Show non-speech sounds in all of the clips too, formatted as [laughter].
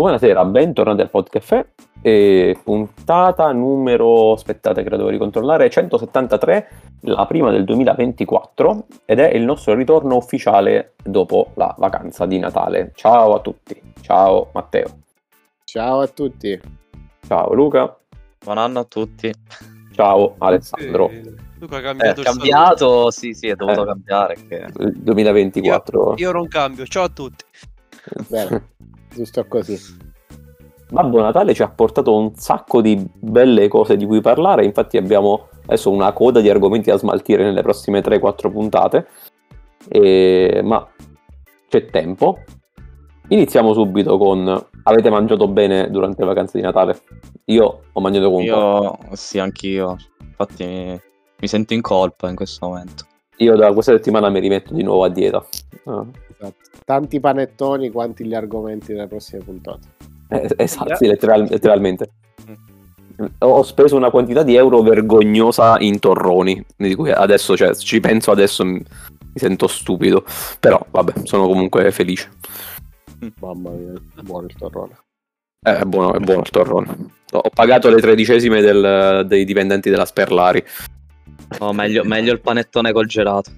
Buonasera, bentornati al Podcaffè. E puntata numero, aspettate che la devo ricontrollare, 173, la prima del 2024 ed è il nostro ritorno ufficiale dopo la vacanza di Natale. Ciao a tutti, ciao Matteo. Ciao a tutti. Ciao Luca. Buon anno a tutti. Ciao Alessandro. Sì, Luca ha Eh, cambiato. è il cambiato, sì, sì, è dovuto Eh. cambiare. Che... Il 2024. saluto. Io non cambio. Ciao a tutti. Bene, giusto così. Babbo Natale ci ha portato un sacco di belle cose di cui parlare, infatti abbiamo adesso una coda di argomenti da smaltire nelle prossime 3-4 puntate, E- ma c'è tempo. Iniziamo subito con avete mangiato bene durante le vacanze di Natale? Io ho mangiato con Io, sì, anch'io. Infatti mi, mi sento in colpa in questo momento. Io da questa settimana mi rimetto di nuovo a dieta. Ah, Esatto. Tanti panettoni quanti gli argomenti delle prossime puntate. eh, esatto, sì, letteral- letteralmente. Ho speso una quantità di euro vergognosa in torroni, di cui adesso, cioè, ci penso adesso mi sento stupido, però vabbè, sono comunque felice. Mamma mia, buono il torrone. Eh, È buono, è buono il torrone. Ho pagato le tredicesime del- dei dipendenti della Sperlari. No, meglio, meglio il panettone col gelato.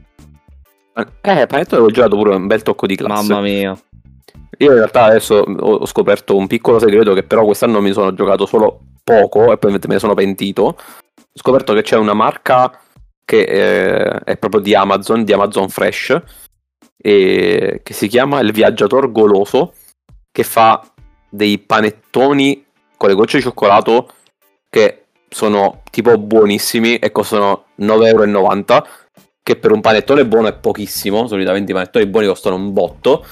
Eh, panettone l'ho gelato pure un bel tocco di classe. Mamma mia. Io in realtà adesso ho scoperto un piccolo segreto che però quest'anno mi sono giocato solo poco e poi me ne sono pentito. Ho scoperto che c'è una marca che eh, è proprio di Amazon, di Amazon Fresh, e che si chiama Il Viaggiator Goloso, che fa dei panettoni con le gocce di cioccolato che sono tipo buonissimi e costano 9,90 euro, che per un panettone buono è pochissimo, solitamente i panettoni buoni costano un botto,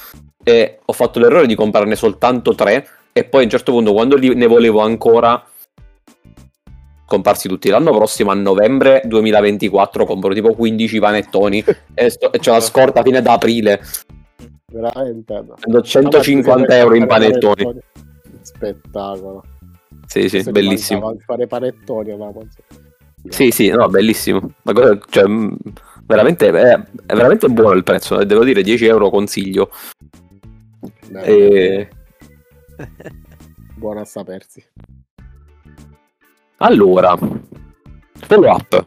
e ho fatto l'errore di comprarne soltanto tre e poi a un certo punto quando li- ne volevo ancora comparsi tutti l'anno prossimo a novembre 2024 compro tipo 15 panettoni e, sto- e c'ho la scorta fine da aprile Veramente. no. spendo 150 euro in panettoni Spettacolo. Sì sì bellissimo Fare panettoni a Amazon. sì sì no bellissimo Ma cosa- cioè, mh, veramente è, è veramente buono il prezzo eh, devo dire 10 euro consiglio Bene, e... [laughs] Buono a sapersi. allora follow up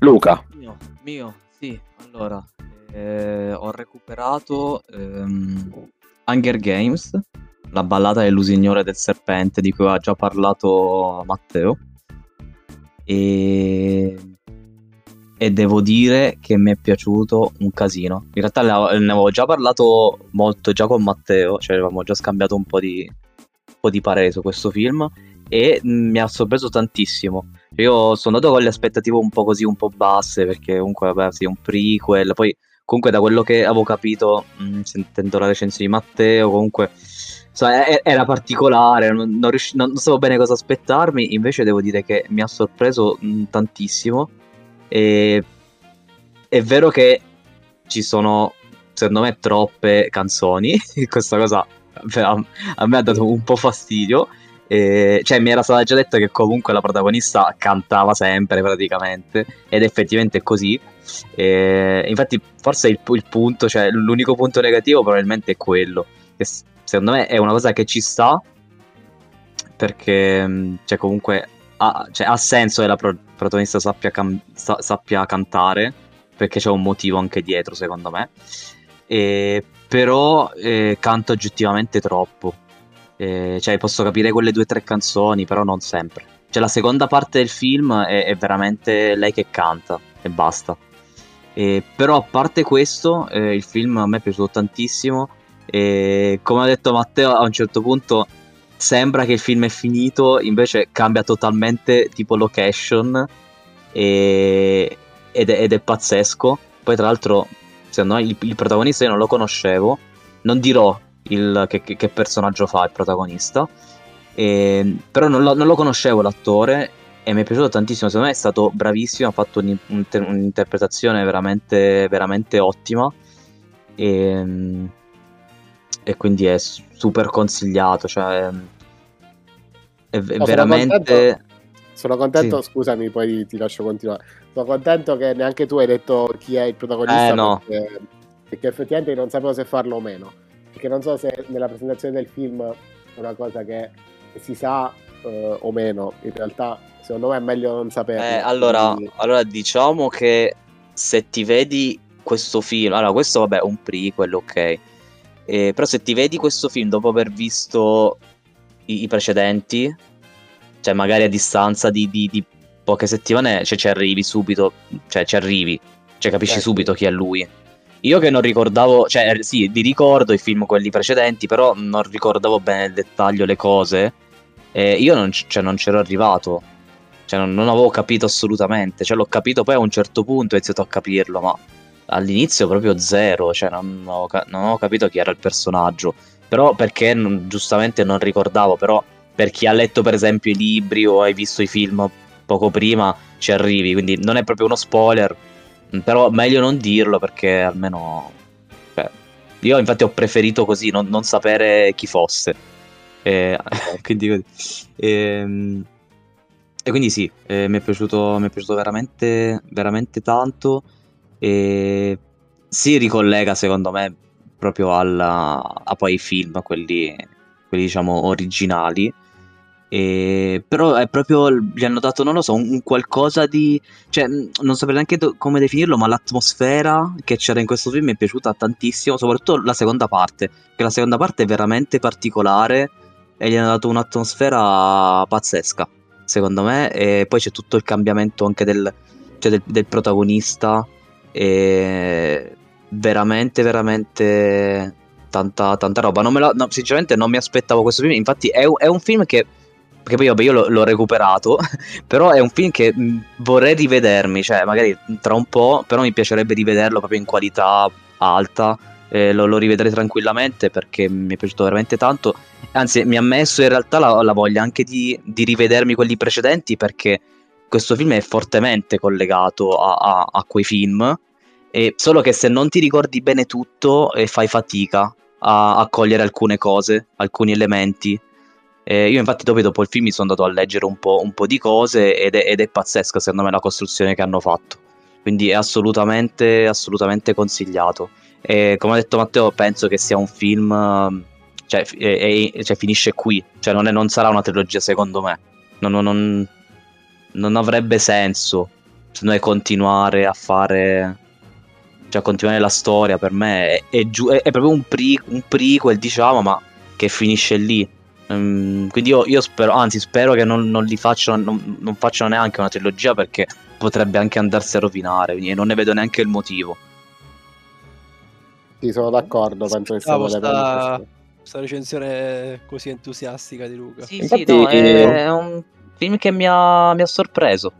Luca Mio, mio, sì. Allora, eh, ho recuperato ehm, Hunger Games, la ballata dell'usignore del serpente di cui ha già parlato Matteo. E, e devo dire che mi è piaciuto un casino. In realtà ne avevo già parlato molto già con Matteo, cioè avevamo già scambiato un po' di, un po' di parere su questo film e mm, mi ha sorpreso tantissimo. Io sono andato con le aspettative un po' così, un po' basse, perché comunque, vabbè, sì, un prequel. Poi, comunque, da quello che avevo capito, mh, sentendo la recensione di Matteo, comunque, insomma, e- era particolare, non, riusci- non sapevo bene cosa aspettarmi. Invece, devo dire che mi ha sorpreso mh, tantissimo. E è vero che ci sono, secondo me, troppe canzoni. [laughs] Questa cosa a, a me ha dato un po' fastidio. E, cioè, mi era stata già detto che comunque la protagonista cantava sempre praticamente, ed effettivamente è così. E, infatti, forse il, il punto, cioè l'unico punto negativo probabilmente è quello. Secondo me è una cosa che ci sta perché, mh, cioè, comunque ha, cioè, ha senso che la pro- protagonista sappia, cam- sa- sappia cantare perché c'è un motivo anche dietro, secondo me. E, però eh, canta oggettivamente troppo. Eh, cioè, posso capire quelle due o tre canzoni, però non sempre. Cioè, la seconda parte del film è, è veramente lei che canta e basta. Eh, però, a parte questo, eh, il film a me è piaciuto tantissimo. E come ha detto Matteo, a un certo punto sembra che il film è finito, invece cambia totalmente tipo location e- ed, è, ed è pazzesco. Poi, tra l'altro, secondo me il, il protagonista io non lo conoscevo. Non dirò il- che, che- personaggio fa il protagonista, e- però non lo, non lo conoscevo l'attore e mi è piaciuto tantissimo. Secondo me è stato bravissimo, ha fatto un- un- un'interpretazione veramente, veramente ottima. E, e quindi è super consigliato. Cioè, è, è sono veramente. contento. Sono contento, Sì. scusami, poi ti lascio continuare. Sono contento che neanche tu hai detto chi è il protagonista. Eh, no. Perché, perché effettivamente non sapevo se farlo o meno. Perché non so se nella presentazione del film una cosa che si sa eh, o meno. In realtà, secondo me è meglio non saperlo. Eh, allora, Quindi- allora, diciamo che se ti vedi questo film, allora questo vabbè è un prequel, ok. Eh, però se ti vedi questo film dopo aver visto i, i precedenti, cioè magari a distanza di, di- di poche settimane, cioè ci arrivi subito, cioè ci arrivi, cioè capisci Eh, sì. subito chi è lui. Io che non ricordavo, cioè sì, li ricordo i film quelli precedenti, però non ricordavo bene nel dettaglio le cose. E io non, cioè, non c'ero arrivato. Cioè, non, non avevo capito assolutamente. Cioè, l'ho capito poi a un certo punto, ho iniziato a capirlo, ma all'inizio proprio zero. Cioè, non ho, non ho capito chi era il personaggio. Però perché non- giustamente non ricordavo. Però per chi ha letto, per esempio, i libri o hai visto i film poco prima, ci arrivi. Quindi non è proprio uno spoiler. mm, Però meglio non dirlo perché almeno. cioè, io infatti ho preferito così, non, non sapere chi fosse. Eh, [laughs] quindi così. Ehm, e quindi sì, eh, mi è piaciuto, mi è piaciuto veramente, veramente tanto. E si ricollega secondo me proprio alla, a poi i film, quelli, quelli diciamo originali. E, però è proprio, gli hanno dato, non lo so, un, qualcosa di... Cioè, non saprei neanche do- come definirlo, ma l'atmosfera che c'era in questo film mi è piaciuta tantissimo, soprattutto la seconda parte, che la seconda parte è veramente particolare e gli hanno dato un'atmosfera pazzesca, secondo me. E poi c'è tutto il cambiamento anche del, cioè del, del protagonista. E veramente, veramente tanta, tanta roba. Non la- no, sinceramente non mi aspettavo questo film. Infatti è, è un film che... Perché poi vabbè, io l'ho, l'ho recuperato, [laughs] però è un film che vorrei rivedermi, cioè magari tra un po', però mi piacerebbe rivederlo proprio in qualità alta. eh, lo, lo rivedrei tranquillamente perché mi è piaciuto veramente tanto. Anzi, mi ha messo in realtà la, la voglia anche di, di rivedermi quelli precedenti perché questo film è fortemente collegato a, a- a quei film. Solo che se non ti ricordi bene tutto e fai fatica a, a cogliere alcune cose, alcuni elementi. Eh, io infatti dopo, dopo il film mi sono andato a leggere un po', un po' di cose ed è, ed è pazzesca secondo me la costruzione che hanno fatto. Quindi è assolutamente, assolutamente consigliato. E come ha detto Matteo, penso che sia un film, cioè, è- è- cioè, finisce qui, cioè non, non sarà una trilogia secondo me. Non, non- non- avrebbe senso se noi continuare a fare, cioè continuare la storia. Per me è, è giu- è- è proprio un, pre- un prequel, diciamo, ma che finisce lì. Ehm, quindi io, io spero, anzi spero che non, non li facciano, non, non facciano neanche una trilogia perché potrebbe anche andarsi a rovinare e non ne vedo neanche il motivo. Sì, sono d'accordo. Penso che sia sta, sta recensione così entusiastica di Luca. Sì, Infatti, sì, no, è, eh, è un film che mi ha, mi ha sorpreso.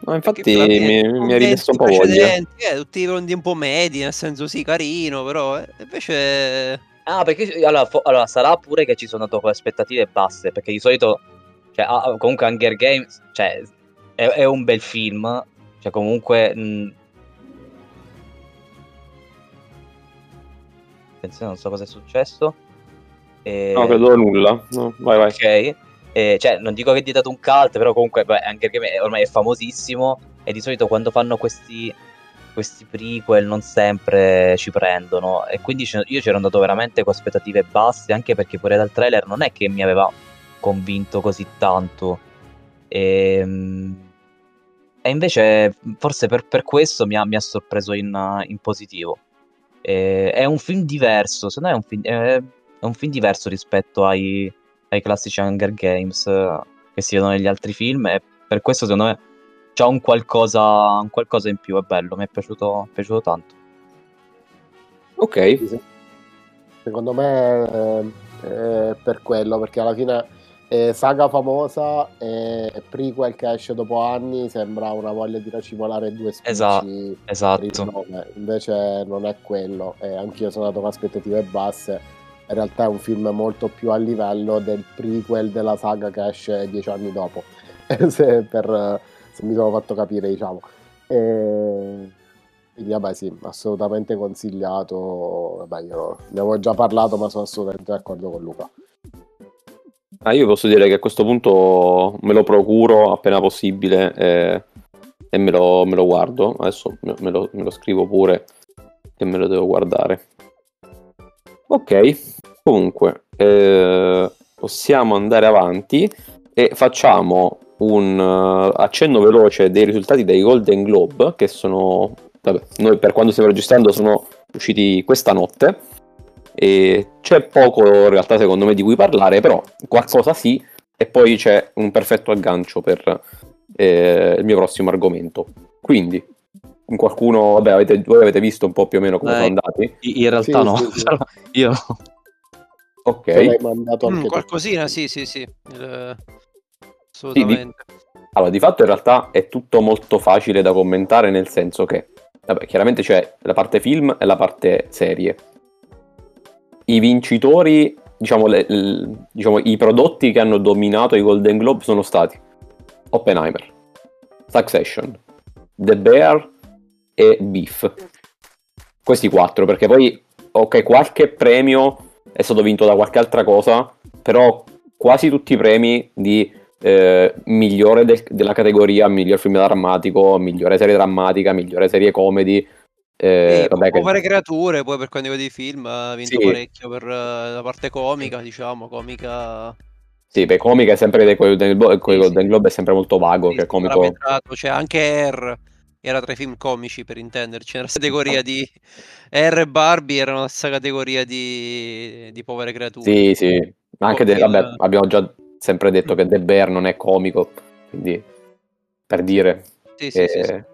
No, infatti mi, mi ha rimesso un po' 20 voglia. Eh, tutti i rondi un po' medi, nel senso sì, carino, però eh, invece Ah, perché allora, fo- allora, sarà pure che ci sono andato con aspettative basse, perché di solito, cioè, ah, comunque Hunger Games, cioè, è, è un bel film, cioè comunque... mh, Attenzione, non so cosa è successo. E- No, credo nulla. No, vai, vai. Ok, Eh, cioè non dico che è diventato un cult, però comunque beh, Games è- ormai è famosissimo e di solito quando fanno questi, questi prequel non sempre ci prendono e quindi ce- io c'ero andato veramente con aspettative basse anche perché pure dal trailer non è che mi aveva convinto così tanto e, e invece forse per, per questo mi ha, mi ha sorpreso in, in positivo. E- è un film diverso, secondo me è un film, è- è un film diverso rispetto ai, ai classici Hunger Games eh, che si vedono negli altri film e per questo secondo me c'ha un qualcosa, un qualcosa in più, è bello, mi è piaciuto, è piaciuto tanto. Ok. Sì, sì. Secondo me eh, è per quello, perché alla fine è saga famosa e prequel che esce dopo anni sembra una voglia di racimolare due spicci Esatto, per il Esatto. nome. Invece non è quello e anch'io sono andato con aspettative basse. In realtà è un film molto più a livello del prequel della saga che esce dieci anni dopo, [laughs] se, per- se mi sono fatto capire, diciamo. E... Quindi vabbè sì, assolutamente consigliato. Vabbè, io ne avevo già parlato, ma sono assolutamente d'accordo con Luca. Ah, io posso dire che a questo punto me lo procuro appena possibile eh, e me lo, me lo guardo. Adesso me me lo, me lo scrivo pure che me lo devo guardare. Ok, comunque, eh, possiamo andare avanti e facciamo un eh, accenno veloce dei risultati dei Golden Globe, che sono, vabbè, noi per quando stiamo registrando sono usciti questa notte. E c'è poco in realtà secondo me di cui parlare, però qualcosa sì, e poi c'è un perfetto aggancio per eh, il mio prossimo argomento. Quindi, in qualcuno, vabbè, avete, voi avete visto un po' più o meno come Eh, sono andati? In realtà Sì, no, sì, sì. [laughs] io no. Ok. L'hai mandato Mm, anche tu. qualcosina, sì, sì, sì. Eh, assolutamente. Allora, di fatto in realtà è tutto molto facile da commentare, nel senso che, vabbè, chiaramente c'è la parte film e la parte serie. I vincitori, diciamo, le- l- diciamo, i prodotti che hanno dominato i Golden Globe sono stati Oppenheimer, Succession, The Bear e Beef. Questi quattro, perché poi, ok, qualche premio è stato vinto da qualche altra cosa, però quasi tutti i premi di eh, migliore del- della categoria miglior film drammatico, migliore serie drammatica, migliore serie comedy. eh, Sì, vabbè, che- creature, poi per quanto riguarda i film ha vinto Sì. parecchio per eh, la parte comica, diciamo, comica... sì, beh, comica è sempre coi Sì, Golden. Globe è sempre molto vago, sì, che comico... Cioè anche R era tra i film comici, per intenderci, nella categoria di... R e Barbie erano la stessa categoria di, di povere creature. Sì, sì, ma anche, de- vabbè, abbiamo già sempre detto che The Bear non è comico, quindi per dire... Sì, sì, sì, sì. eh,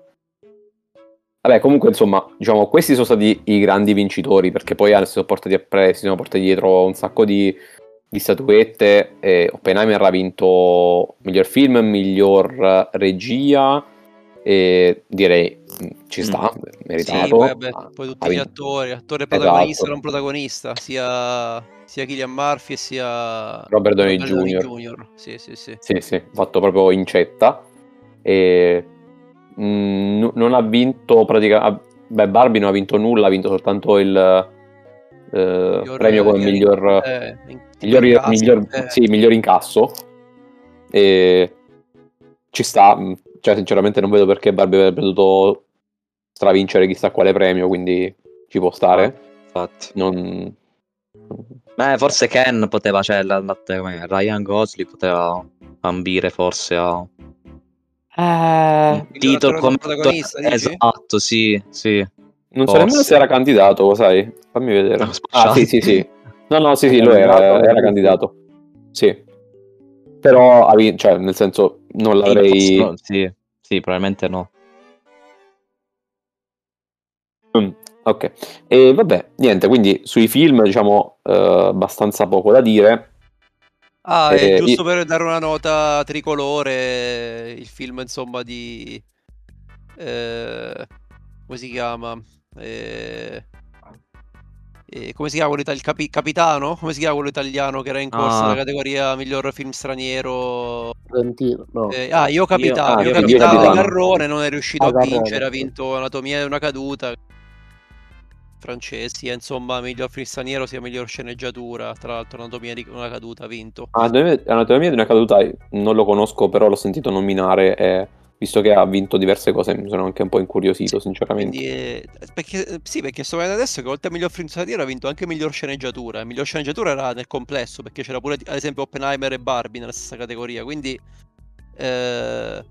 Vabbè, comunque, insomma, diciamo, questi sono stati i grandi vincitori, perché poi si sono portati, appre- si sono portati dietro un sacco di, di statuette. E Oppenheimer ha vinto miglior film, miglior regia, e direi mm, ci sta, meritato. Sì, poi, vabbè, Ha- poi tutti gli attori, attore protagonista Esatto. non protagonista, sia, sia Killian Murphy sia Robert Downey Jr. Jr. Sì, sì, sì. Sì, sì, fatto proprio incetta. E mm, n- non ha vinto praticamente. Beh, Barbie non ha vinto nulla, ha vinto soltanto il eh, Miglior- premio come miglior- miglior, eh, miglior, incasso, miglior- eh. sì, miglior incasso. E ci sta, mm, cioè, sinceramente, non vedo perché Barbie avrebbe dovuto stravincere chissà quale premio, quindi ci può stare. Infatti. Non... Beh, forse Ken poteva, cioè, la- la- come Ryan Gosling poteva ambire forse a un Miglior titolo come protagonista? Esatto, sì, sì. Non so nemmeno se era candidato, lo sai? Fammi vedere. Ah, sì, sì, sì. No, no, sì, sì, Era lo era, candidato, era sì. candidato. Sì. Però, cioè, nel senso, non Sì, l'avrei... no, sì, sì, probabilmente no. Mm, ok. E vabbè, niente, quindi sui film, diciamo, eh, abbastanza poco da dire. Ah, Eh, è giusto io- per dare una nota tricolore, il film insomma di... eh, come si chiama? Eh, eh, come si chiama quello ita- il capi- capitano? Come si chiama quello italiano che era in corsa Ah. nella categoria miglior film straniero? Trentino, no. Eh, ah, io capitano, ah, io Io- capitano Io di Capitano. Garrone non è riuscito Ah, a Garrone, vincere, ha sì. vinto Anatomia di una caduta. Francesi, insomma, miglior film straniero sia miglior sceneggiatura. Tra l'altro, Anatomia di una caduta ha vinto. Anatomia Anatomia di una caduta non lo conosco, però l'ho sentito nominare e visto che ha vinto diverse cose mi sono anche un po' incuriosito, sinceramente. Quindi, eh, perché, eh, sì, perché sto vedendo adesso che oltre a miglior film straniero ha vinto anche miglior sceneggiatura. Miglior sceneggiatura era nel complesso, perché c'era pure, ad esempio, Oppenheimer e Barbie nella stessa categoria. Quindi, eh,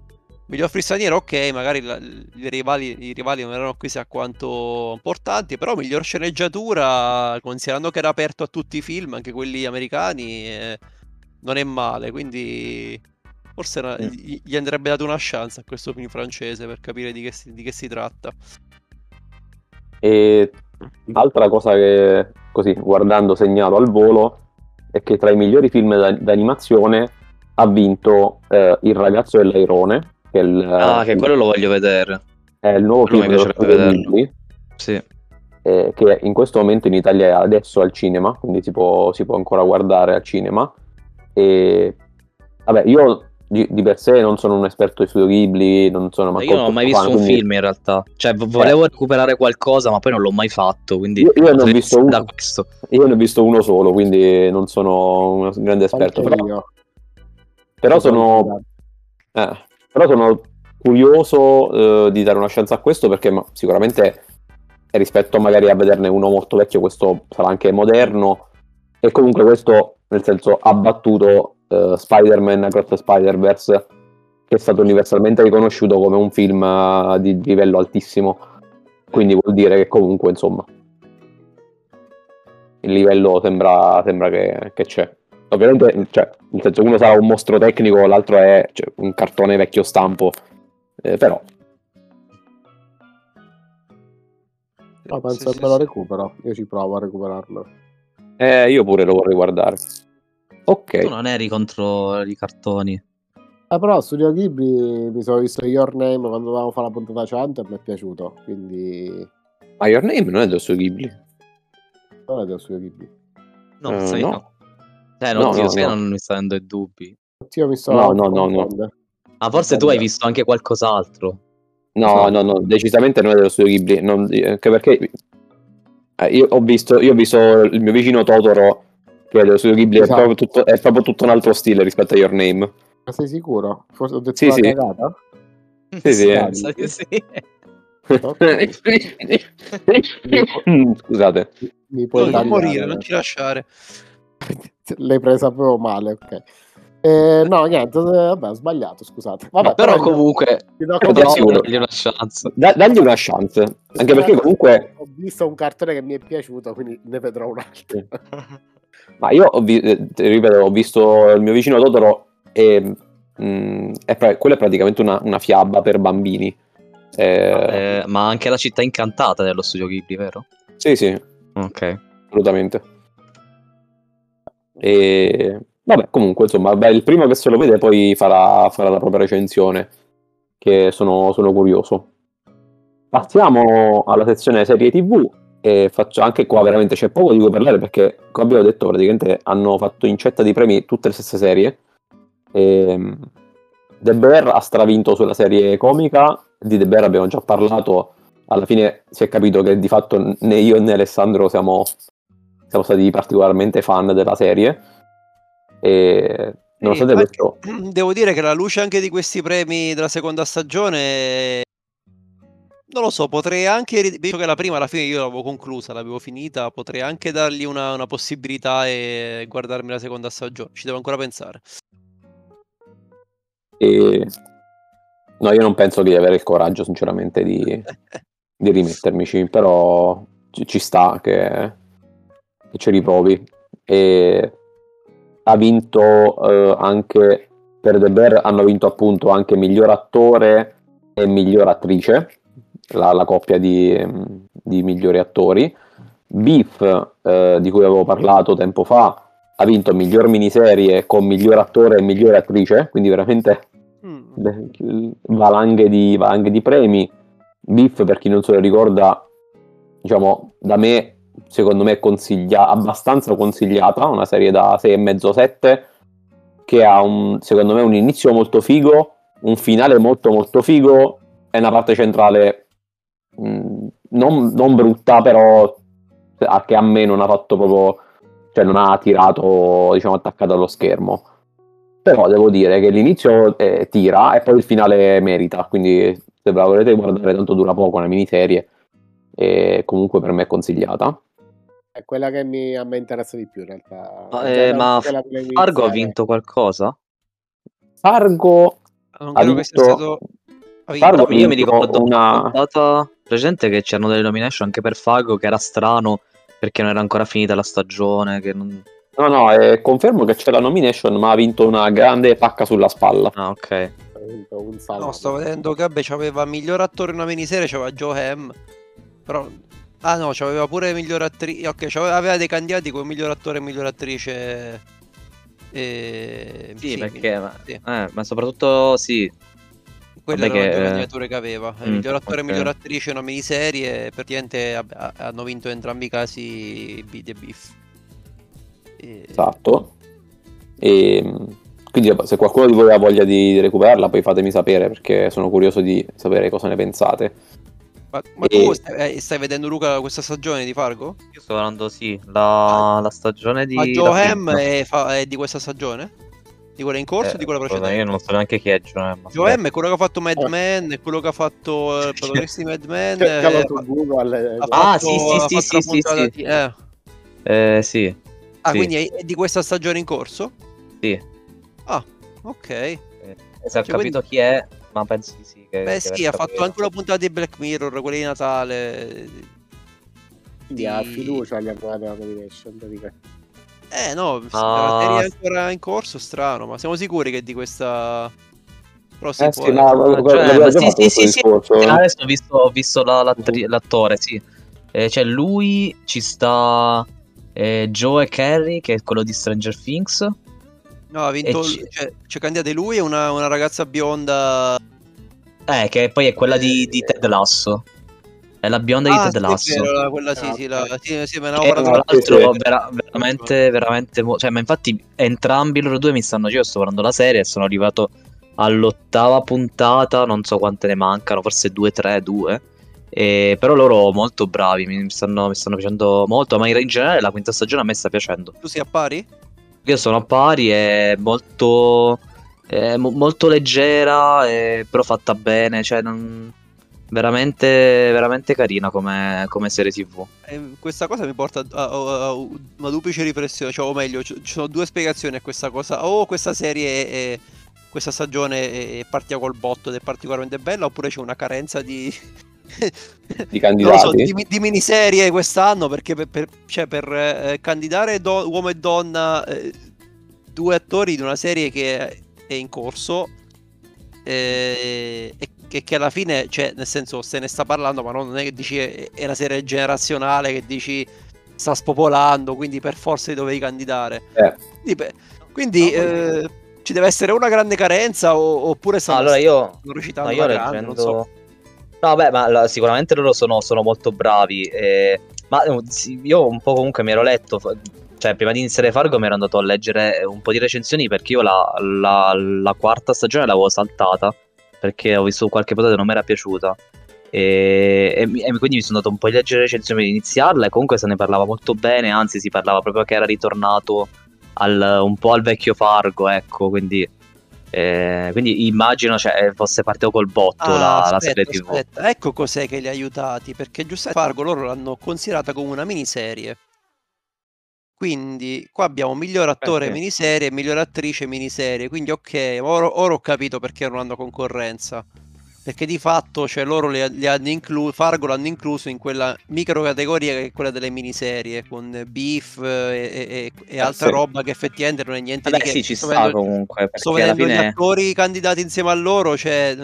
miglior film straniero, ok, magari la- i, rivali, i rivali non erano chissà quanto importanti, però miglior sceneggiatura, considerando che era aperto a tutti i film, anche quelli americani, eh, non è male. Quindi, forse era- Mm. gli gli andrebbe dato una chance a questo film francese per capire di che si, di che si tratta. E altra cosa che, così, guardando segnalo al volo, è che tra i migliori film da- d'animazione ha vinto eh, Il ragazzo dell'airone, che è il, Ah, che quello lo voglio vedere. è il nuovo quello film dello studio Sì. eh, che in questo momento in Italia è adesso al cinema, quindi si può, si può ancora guardare al cinema. E vabbè, io di, di per sé non sono un esperto di studio Ghibli, non sono manco Io non ho mai visto fan, un quindi- film in realtà. Cioè, volevo recuperare qualcosa, ma poi non l'ho mai fatto. Quindi Io- io ne ho [laughs] visto uno. Io ne ho visto uno solo, quindi non sono un grande esperto. Però, io. però sono, eh, però sono curioso eh, di dare una chance a questo perché ma, sicuramente rispetto magari a vederne uno molto vecchio, questo sarà anche moderno E comunque questo, nel senso, ha battuto eh, Spider-Man Across Spider-Verse, che è stato universalmente riconosciuto come un film eh, di livello altissimo. Quindi vuol dire che comunque, insomma, il livello sembra, sembra che, che c'è. Ovviamente, cioè, nel senso, uno sarà un mostro tecnico, l'altro è cioè, un cartone vecchio stampo. Eh, però, No, penso Sì, che sì, me lo recupero. Io ci provo a recuperarlo. eh, io pure lo vorrei guardare. Ok. Tu non eri contro i cartoni. Eh, però Studio Ghibli mi sono visto Your Name quando dovevamo fare la puntata 100 e mi è piaciuto. Quindi Ma Your Name non è del suo Ghibli. non è dello Studio Ghibli. No, Eh, sai no. no. Eh, No, no, sai, no. non mi sta dando i dubbi. Io mi sto No, no, no, no. Ah, forse tu hai visto anche qualcos'altro. No, no, no, decisamente non è dello studio Ghibli. non- anche perché eh, io, ho visto, io ho visto il mio vicino Totoro, che è studio Ghibli, è, Esatto. proprio tutto, è proprio tutto un altro stile rispetto a Your Name. Ma sei sicuro? Forse ho detto Sì, sì. cagata? Sì, sì. Di sì. [laughs] Scusate. Mi puoi Non, morire, non ti lasciare. [laughs] L'hai presa proprio male, ok. Eh, no, niente, eh, vabbè, ho sbagliato, scusate. Vabbè, Però io comunque ti do però sicuro. dagli una chance. Da- dagli una chance. Anche perché comunque... ho visto un cartone che mi è piaciuto, quindi ne vedrò un altro. [laughs] Ma io ho, vi- eh, ripeto, ho visto il mio vicino Totoro e... mm, è pra- quella è praticamente una, una fiaba per bambini. Eh, Eh, ma anche la città incantata dello studio Ghibli, vero? Sì, sì, Ok. assolutamente. E vabbè, comunque, insomma, beh, il primo che se lo vede poi farà, farà la propria recensione, che sono, sono curioso. Passiamo alla sezione serie TV e faccio anche qua veramente c'è poco di cui parlare perché, come abbiamo detto, praticamente hanno fatto incetta di premi tutte le stesse serie. E, The Bear ha stravinto sulla serie comica, di The Bear abbiamo già parlato, alla fine si è capito che di fatto né io né Alessandro siamo, siamo stati particolarmente fan della serie. E nonostante infatti- questo, [clears throat] Devo dire che alla luce anche di questi premi della seconda stagione, non lo so, potrei anche, visto che la prima alla fine io l'avevo conclusa, l'avevo finita, potrei anche dargli una, una possibilità e guardarmi la seconda stagione. Ci devo ancora pensare. e- no, io non penso di avere il coraggio, sinceramente, di, di rimettermici, però ci, ci sta che, che ci riprovi. E ha vinto eh, anche per The Bear, hanno vinto appunto anche miglior attore e miglior attrice, la, la coppia di, di migliori attori. Beef, eh, di cui avevo parlato tempo fa, ha vinto miglior miniserie con miglior attore e miglior attrice, quindi veramente Mm. [laughs] Valanghe di, valanghe di premi. Biff, per chi non se lo ricorda, diciamo, da me, secondo me, è consiglia- abbastanza consigliata, una serie da 6,5-7, che ha, un, secondo me, un inizio molto figo, un finale molto molto figo e una parte centrale mh, non, non brutta, però a- che a me non ha fatto proprio, cioè non ha tirato, diciamo, attaccato allo schermo. Però devo dire che l'inizio eh, tira e poi il finale merita, quindi se ve la volete guardare tanto dura poco, è una miniserie e comunque per me è consigliata. È quella che mi, a me interessa di più in realtà. Ma, eh, ma Fargo ha vinto qualcosa? Fargo Non ha credo che sia vinto- stato... Fargo io mi ricordo una- puntata precedente che c'erano delle nomination anche per Fargo che era strano perché non era ancora finita la stagione. Che non... No, no, eh, confermo che c'è la nomination, ma ha vinto una grande pacca sulla spalla. Ah, ok. No, sto vedendo che vabbè, c'aveva miglior attore in una miniserie, c'aveva Joe Ham. Però... Ah no, c'aveva pure miglior attrice. Ok, c'aveva aveva dei candidati come miglior attore e miglior attrice. E... Sì, perché... mi- ma- sì. eh, ma soprattutto sì. Quelle Vabbè le che, due eh, candidature che aveva. Mm, miglior attore ok. e miglior attrice in una miniserie. e Praticamente hanno vinto entrambi i casi Bid e Beef. E- Esatto. E, quindi vabbè, se qualcuno di voi ha voglia di, recuperarla, poi fatemi sapere perché sono curioso di sapere cosa ne pensate. Ma, ma E- tu stai, eh, stai vedendo Luca questa stagione di Fargo? Io sto guardando, sì, la, la stagione di... Ma la Joe. Ham è, fa- è di questa stagione? Di quella in corso o Eh, di quella guarda, precedente? Io non so neanche chi è Joe Ham. Joe M è quello che ha fatto Mad Eh. Men, è quello che ha fatto eh, [laughs] il protagonista di Mad Men. Eh, su Google. ha Ah, fatto- sì, sì, ha sì, sì, sì, sì. di- eh. Eh, sì. Ah, Sì. quindi è, di questa stagione in corso? Sì. Ah, ok. Eh, se ho Cioè, capito chi è, ma penso di sì. Che, Beh che sì, ha fatto anche una puntata di Black Mirror, quella di Natale. Quindi ha di- fiducia agli avvocati della Motivation, praticamente. Eh no, Ah, la serie è ancora in corso, strano, ma siamo sicuri che di questa... Però si Eh può- sì, ma Cioè, ma sì, sì, sì, sì. Eh, Adesso ho visto, ho visto la- l'attore, sì. Eh, cioè, lui ci sta eh, Joe e Carrie, che è quello di Stranger Things. No, ha vinto... Ci- Cioè, c'è candidate lui e una, una ragazza bionda... Eh, che poi è quella di, di Ted Lasso. È la bionda Ah, di sì, Ted è Lasso. vero, la- quella sì, sì, la, sì, sì, me ne Che avevo tra parlato sì, l'altro sì. vera- veramente, veramente, mo- cioè, ma infatti entrambi loro due mi stanno, io sto guardando la serie e sono arrivato all'ottava puntata, non so quante ne mancano, forse due, tre, due. E, però loro molto bravi, mi stanno, mi stanno piacendo molto, ma in, in generale la quinta stagione a me sta piacendo. Tu sei a pari? Io sono a pari, è molto, è mo- molto leggera, e- però fatta bene, cioè non- veramente, veramente carina come, come serie tv. Eh, questa cosa mi porta a, a- a una duplice riflessione, cioè, o meglio, ci sono due spiegazioni a questa cosa. O questa serie, è- questa stagione è partita col botto ed è particolarmente bella, oppure c'è una carenza di, [laughs] [laughs] Di lo so, candidati? di, di miniserie quest'anno, perché per, per- cioè, per, eh, candidare do- uomo e donna, eh, due attori di una serie che è in corso, eh, e che, che alla fine, cioè, nel senso, se ne sta parlando, ma non è che dici è, è una serie generazionale che dici sta spopolando, quindi per forza li dovevi candidare. Eh. Quindi, quindi, No, eh, ci deve essere una grande carenza o- oppure stanno, allora io, stanno recitando no, io non so. No, beh, ma sicuramente loro sono, sono molto bravi. eh, ma eh, io un po' comunque mi ero letto, cioè prima di iniziare Fargo mi ero andato a leggere un po' di recensioni perché io la, la- la quarta stagione l'avevo saltata perché ho visto qualche puntata e non mi era piaciuta. E, e e quindi mi sono andato un po' a leggere recensioni per iniziarla e comunque se ne parlava molto bene, anzi si parlava proprio che era ritornato al- un po' al vecchio Fargo, ecco, quindi... eh, quindi immagino cioè, fosse partito col botto Ah, la, la aspetta, serie TV. aspetta, ecco cos'è che li ha aiutati, perché giustamente Fargo loro l'hanno considerata come una miniserie. Quindi qua abbiamo miglior attore sì. miniserie e miglior attrice miniserie, quindi ok, ora, ora ho capito perché non hanno concorrenza. Perché di fatto, cioè, loro li, li hanno incluso, Fargo l'hanno incluso in quella micro categoria che è quella delle miniserie, con Beef e, e- e- e altra sì. roba che effettivamente non è niente Vabbè, di che. sì, ci sta vedendo- comunque. sto Perché vedendo gli fine. attori candidati insieme a loro, cioè,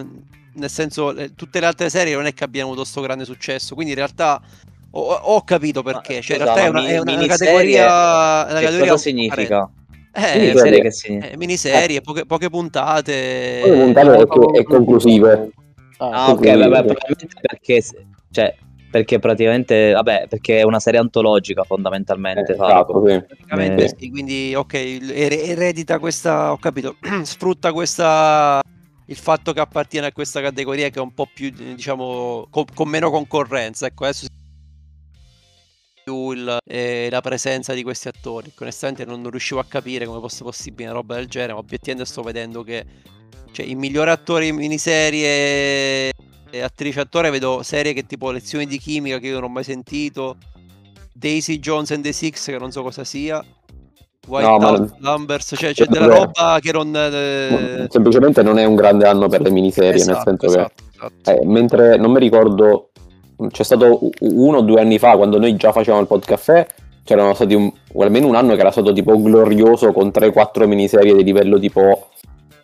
nel senso, eh, tutte le altre serie non è che abbiano avuto sto grande successo, quindi in realtà ho, ho capito perché, Ma, cioè, in realtà è una, è una miniserie- categoria, una Che categoria cosa significa? Eh, Miniserie. serie che significa? eh, miniserie, poche, poche puntate. Poi puntate e- e conclusive. Ah, Ah, ok, conclusive. vabbè, probabilmente perché. Cioè, perché praticamente. Vabbè, perché è una serie antologica fondamentalmente. Eh, esatto, sì. Praticamente Eh. sì, quindi ok, er- eredita questa, ho capito, [clears throat] sfrutta questa, il fatto che appartiene a questa categoria che è un po' più, eh, diciamo, co- con, meno concorrenza, ecco, adesso si- più il- eh, la presenza di questi attori, che onestamente non, non riuscivo a capire come fosse possibile una roba del genere, ma obiettivamente sto vedendo che, cioè, i migliori attori in miniserie e attrice attore vedo serie che tipo Lezioni di chimica che io non ho mai sentito, Daisy Jones and the Six che non so cosa sia, White No, ma- House Numbers, cioè c'è della roba che non... eh, Semplicemente non è un grande anno per le miniserie, nel esatto, senso che esatto, esatto. Eh, mentre non mi ricordo, c'è stato uno o due anni fa, quando noi già facevamo il podcast c'erano stati un- almeno un anno che era stato tipo glorioso con 3-4 miniserie di livello tipo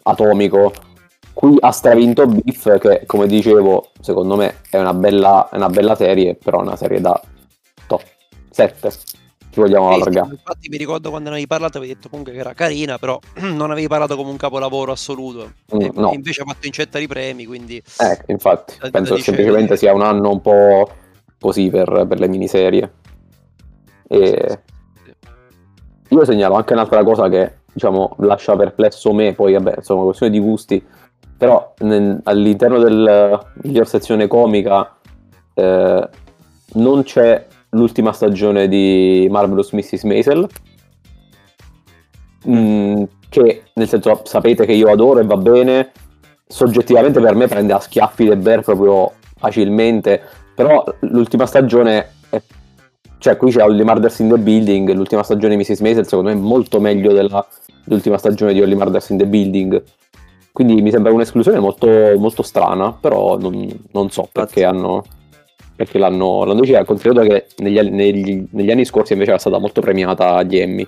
atomico. Qui ha stravinto Beef, che come dicevo, secondo me è una bella, è una bella serie, però è una serie da top 7. Ci vogliamo allargare. infatti mi ricordo quando ne avevi parlato, avevi detto comunque che era carina, però [clears throat] non avevi parlato come un capolavoro assoluto. Mm, E- no. invece ha fatto incetta di premi, quindi... Eh, infatti, da penso semplicemente sia un anno un po' così per, per le miniserie. E io segnalo anche un'altra cosa che, diciamo, lascia perplesso me, poi vabbè, insomma, questione di gusti, però nel- all'interno del miglior sezione comica eh, non c'è l'ultima stagione di Marvelous Mrs. Maisel, Mm, che nel senso sapete che io adoro e va bene, soggettivamente per me prende a schiaffi The Bear proprio facilmente, però l'ultima stagione è cioè qui c'è Only Murders in the Building, l'ultima stagione di Mrs. Maisel secondo me è molto meglio della, dell'ultima stagione di Only Murders in the Building. Quindi mi sembra un'esclusione molto, molto strana, però non, non so perché hanno perché l'hanno, l'hanno deciso, considerato che negli, negli, negli, anni scorsi invece era stata molto premiata agli Emmy,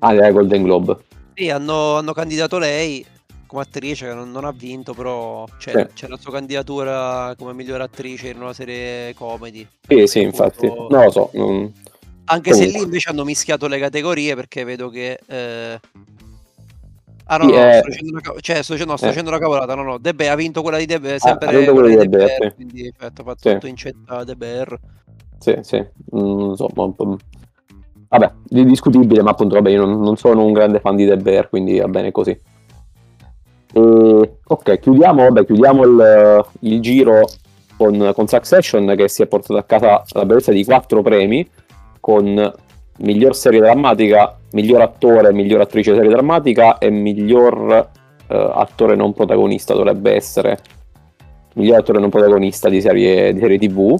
anche ah, Golden Globe. Sì, hanno, hanno candidato lei come attrice, che non, non ha vinto, però c'è, sì. c'è, la sua candidatura come miglior attrice in una serie comedy. Sì, sì, infatti, non lo so. Non... Anche Comunque. se lì invece hanno mischiato le categorie perché vedo che... Eh... Ah no, no, eh... sto dicendo una, cioè, sto, no, sto eh. una cavolata, no, no, Debe ha vinto quella di Debe, ah, sempre ah, quella di Debe, sì. quindi aspetta, ha fatto sì. tutto in cetta Debe Sì, sì, mm, insomma, un po'... Vabbè, discutibile, ma appunto, vabbè, io non, non sono un grande fan di Debe, quindi va bene così. E, ok, chiudiamo, vabbè, chiudiamo il, il giro con, con, Succession che si è portato a casa la bellezza di quattro premi con miglior serie drammatica, miglior attore, miglior attrice serie drammatica e miglior uh, attore non protagonista dovrebbe essere. Miglior attore non protagonista di serie, di serie tv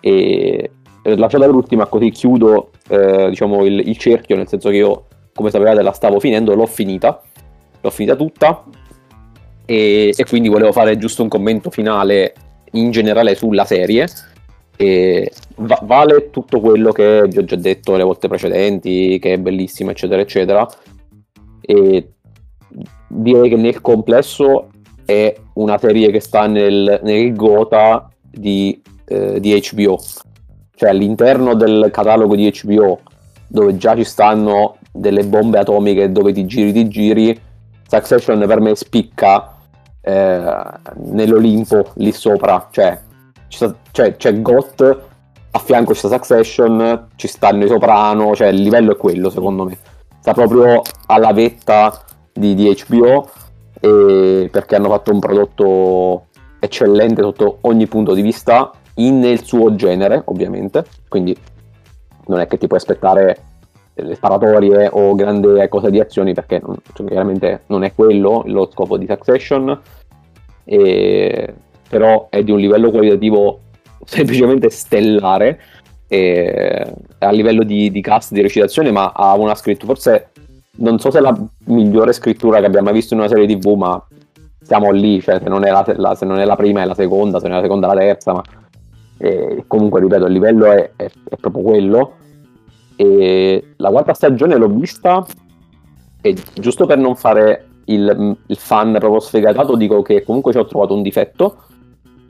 e eh, lasciata l'ultima così chiudo eh, diciamo il, il, cerchio nel senso che io come sapevate la stavo finendo l'ho finita l'ho finita tutta. E, e, quindi volevo fare giusto un commento finale in generale sulla serie. E va- vale tutto quello che vi ho già detto le volte precedenti, che è bellissima, eccetera, eccetera. E direi che nel complesso è una serie che sta nel, nel gota di, eh, di HBO. Cioè all'interno del catalogo di HBO, dove già ci stanno delle bombe atomiche dove ti giri, ti giri, Succession per me spicca eh, nell'Olimpo lì sopra, cioè, cioè c'è GOT, a fianco c'è Succession, ci stanno i Soprano, cioè il livello è quello secondo me. Sta proprio alla vetta di, di HBO perché hanno fatto un prodotto eccellente sotto ogni punto di vista, in nel suo genere ovviamente, quindi non è che ti puoi aspettare le sparatorie o grandi cose di azioni perché cioè, chiaramente non è quello lo scopo di Succession e, però è di un livello qualitativo semplicemente stellare a livello di, di, cast, di recitazione ma ha una scrittura forse non so se è la migliore scrittura che abbiamo mai visto in una serie tv ma siamo lì cioè se non è la, la, non è la prima è la seconda se non è la seconda è la terza ma eh, comunque ripeto il livello è, è, è proprio quello e la quarta stagione l'ho vista e giusto per non fare il, il fan proprio sfegatato dico che comunque ci ho trovato un difetto.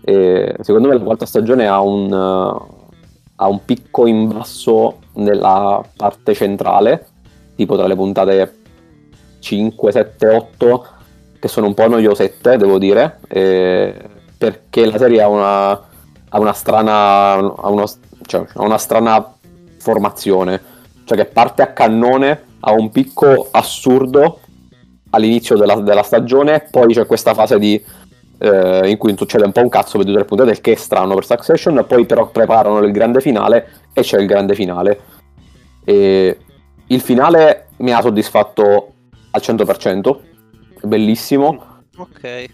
E secondo me la quarta stagione ha un, ha un picco in basso nella parte centrale, tipo tra le puntate 5, 7, 8, che sono un po' noiosette, devo dire, perché la serie ha una, ha una strana, ha uno, cioè, ha una strana formazione, cioè che parte a cannone, ha un picco assurdo all'inizio della, della stagione, poi c'è questa fase di, eh, in cui succede un po' un cazzo per due o tre puntate, che è strano per Succession, poi però preparano il grande finale e c'è il grande finale. E il finale mi ha soddisfatto al 100%, bellissimo. Ok.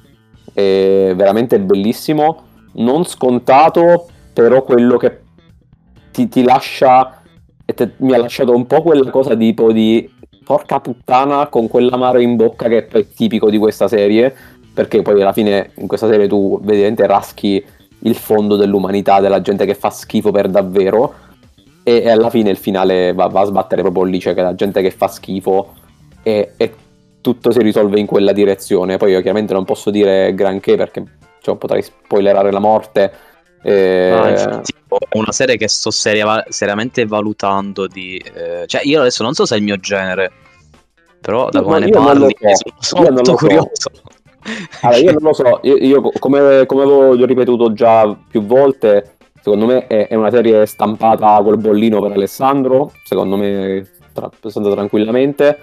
È veramente bellissimo, non scontato, però quello che ti, ti lascia e te, mi ha lasciato un po' quella cosa tipo di porca puttana con quell'amaro in bocca che è tipico di questa serie perché poi alla fine in questa serie tu vedete raschi il fondo dell'umanità della gente che fa schifo per davvero e, e alla fine il finale va, va, a sbattere proprio lì cioè che la gente che fa schifo e, e tutto si risolve in quella direzione poi io chiaramente non posso dire granché perché cioè, potrei spoilerare la morte eh... Ah, infatti, è una serie che sto seria- seriamente valutando di... Eh, cioè io adesso non so se è il mio genere, però da come ne parli so. sono molto curioso. Allora, io non lo so, io, io come, come, avevo ripetuto già più volte, secondo me è, è, una serie stampata col bollino per Alessandro, secondo me tra, tranquillamente.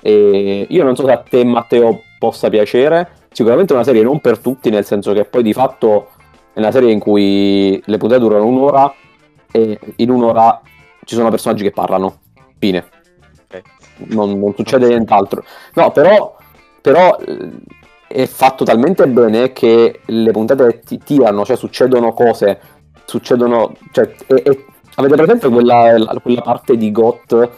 E io non so se a te Matteo possa piacere, sicuramente è una serie non per tutti, nel senso che poi di fatto è una serie in cui le puntate durano un'ora e in un'ora ci sono personaggi che parlano. Fine. Okay. Non, non, succede nient'altro. No, però, però eh, è fatto talmente bene che le puntate ti tirano, cioè succedono cose, succedono... Cioè, è, è, avete presente quella, quella parte di GOT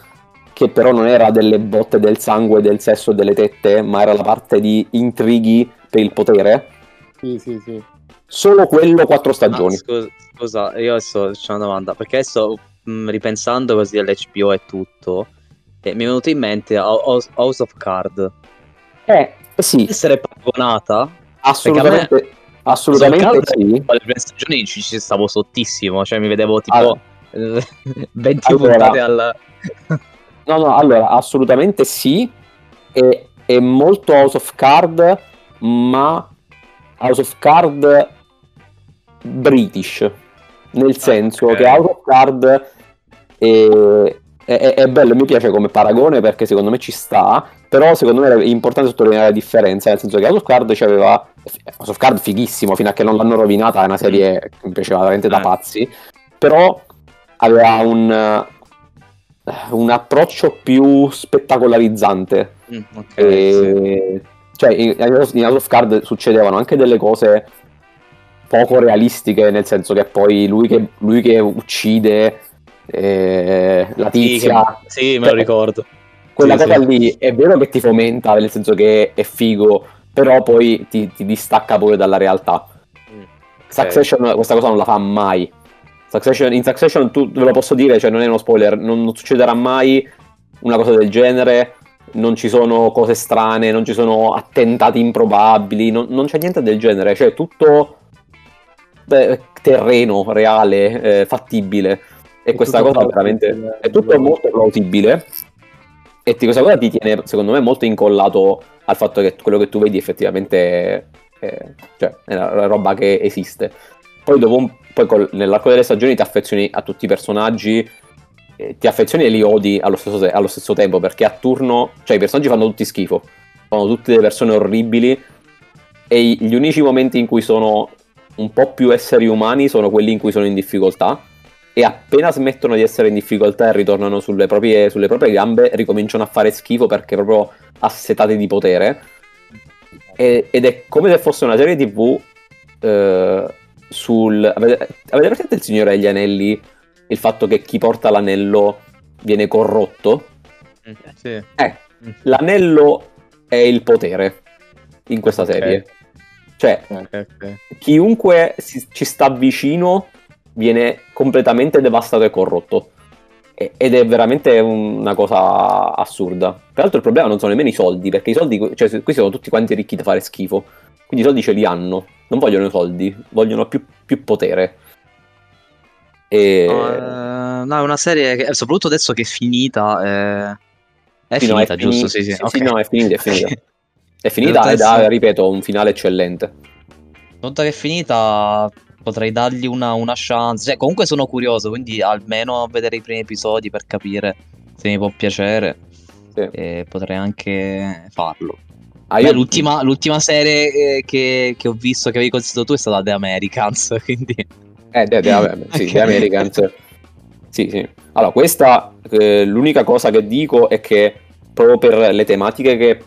che però non era delle botte del sangue, del sesso e delle tette, ma era la parte di intrighi per il potere? Sì, sì, sì. Solo quello quattro stagioni. Ah, scusa, scusa, io adesso c'è una domanda, perché adesso mh, ripensando così all'HBO e tutto, eh, mi è venuto in mente House House of Card. Eh, sì, Essere paragonata assolutamente, assolutamente of Card, sì. alle prime stagioni ci, ci stavo sottissimo, cioè mi vedevo tipo Allora. eh, [laughs] 20 Allora. puntate al... [laughs] No, no, allora, assolutamente sì. È, è molto House of Card, ma House of Card British. Nel senso ok. che House of Card è, è- è bello, mi piace come paragone perché secondo me ci sta, però secondo me è importante sottolineare la differenza, nel senso che House of Card c'aveva House of Card fighissimo, fino a che non l'hanno rovinata, è una serie che mi piaceva veramente da Eh. pazzi, però aveva un, un approccio più spettacolarizzante. Mm, ok, sì. E- Cioè, in, in House of Card succedevano anche delle cose poco realistiche, nel senso che poi lui che, lui che uccide eh, la Sì, tizia, che- sì, me lo ricordo. quella sì, cosa sì. lì è vero che ti fomenta, nel senso che è figo, però poi ti, ti distacca poi dalla realtà. Mm, Succession questa cosa non la fa mai. Succession- in Succession, tu, ve lo posso dire, cioè non è uno spoiler, non, non succederà mai una cosa del genere. Non ci sono cose strane, non ci sono attentati improbabili, non, non c'è niente del genere, cioè tutto eh, terreno, reale, eh, fattibile. E questa tutto cosa veramente plausibile. è tutto molto plausibile. E ti- questa cosa ti tiene, secondo me, molto incollato al fatto che quello che tu vedi effettivamente è, cioè, è una roba che esiste. Poi, dopo poi col- nell'arco delle stagioni ti affezioni a tutti i personaggi, eh, ti affezioni e li odi allo stesso, te- allo stesso tempo perché a turno, cioè i personaggi fanno tutti schifo, sono tutte delle persone orribili e gli unici momenti in cui sono un po' più esseri umani sono quelli in cui sono in difficoltà e appena smettono di essere in difficoltà e ritornano sulle proprie, sulle proprie gambe ricominciano a fare schifo perché proprio assetati di potere. E- ed è come se fosse una serie tv eh, sul avete, avete presente il Signore degli Anelli? Il fatto che chi porta l'anello viene corrotto? Mm, sì. eh, l'anello è il potere in questa serie. Cioè Ok, ok. chiunque si- ci sta vicino viene completamente devastato e corrotto. E- Ed è veramente una cosa assurda. Peraltro il problema non sono nemmeno i soldi, perché i soldi, cioè qui sono tutti quanti ricchi da fare schifo. Quindi i soldi ce li hanno, non vogliono i soldi, vogliono più, più potere. E... No, eh, no, è una serie che, soprattutto adesso che è finita, eh, è Sì, no, finita, fini- giusto? Sì, sì, sì, ok. no, è finita, è [laughs] finita. È finita ed ha, ripeto, un finale eccellente. Una volta che è finita potrei dargli una, una chance. Cioè, comunque sono curioso, quindi almeno vedere i primi episodi per capire se mi può piacere. Sì. E potrei anche farlo. Ah, Beh, io- l'ultima, l'ultima serie eh, che, che ho visto che avevi consigliato tu è stata The Americans, [laughs] quindi... Eh, The, The- [laughs] sì, Ok. The Americans. Sì, sì. Allora, questa, eh, l'unica cosa che dico è che proprio per le tematiche che-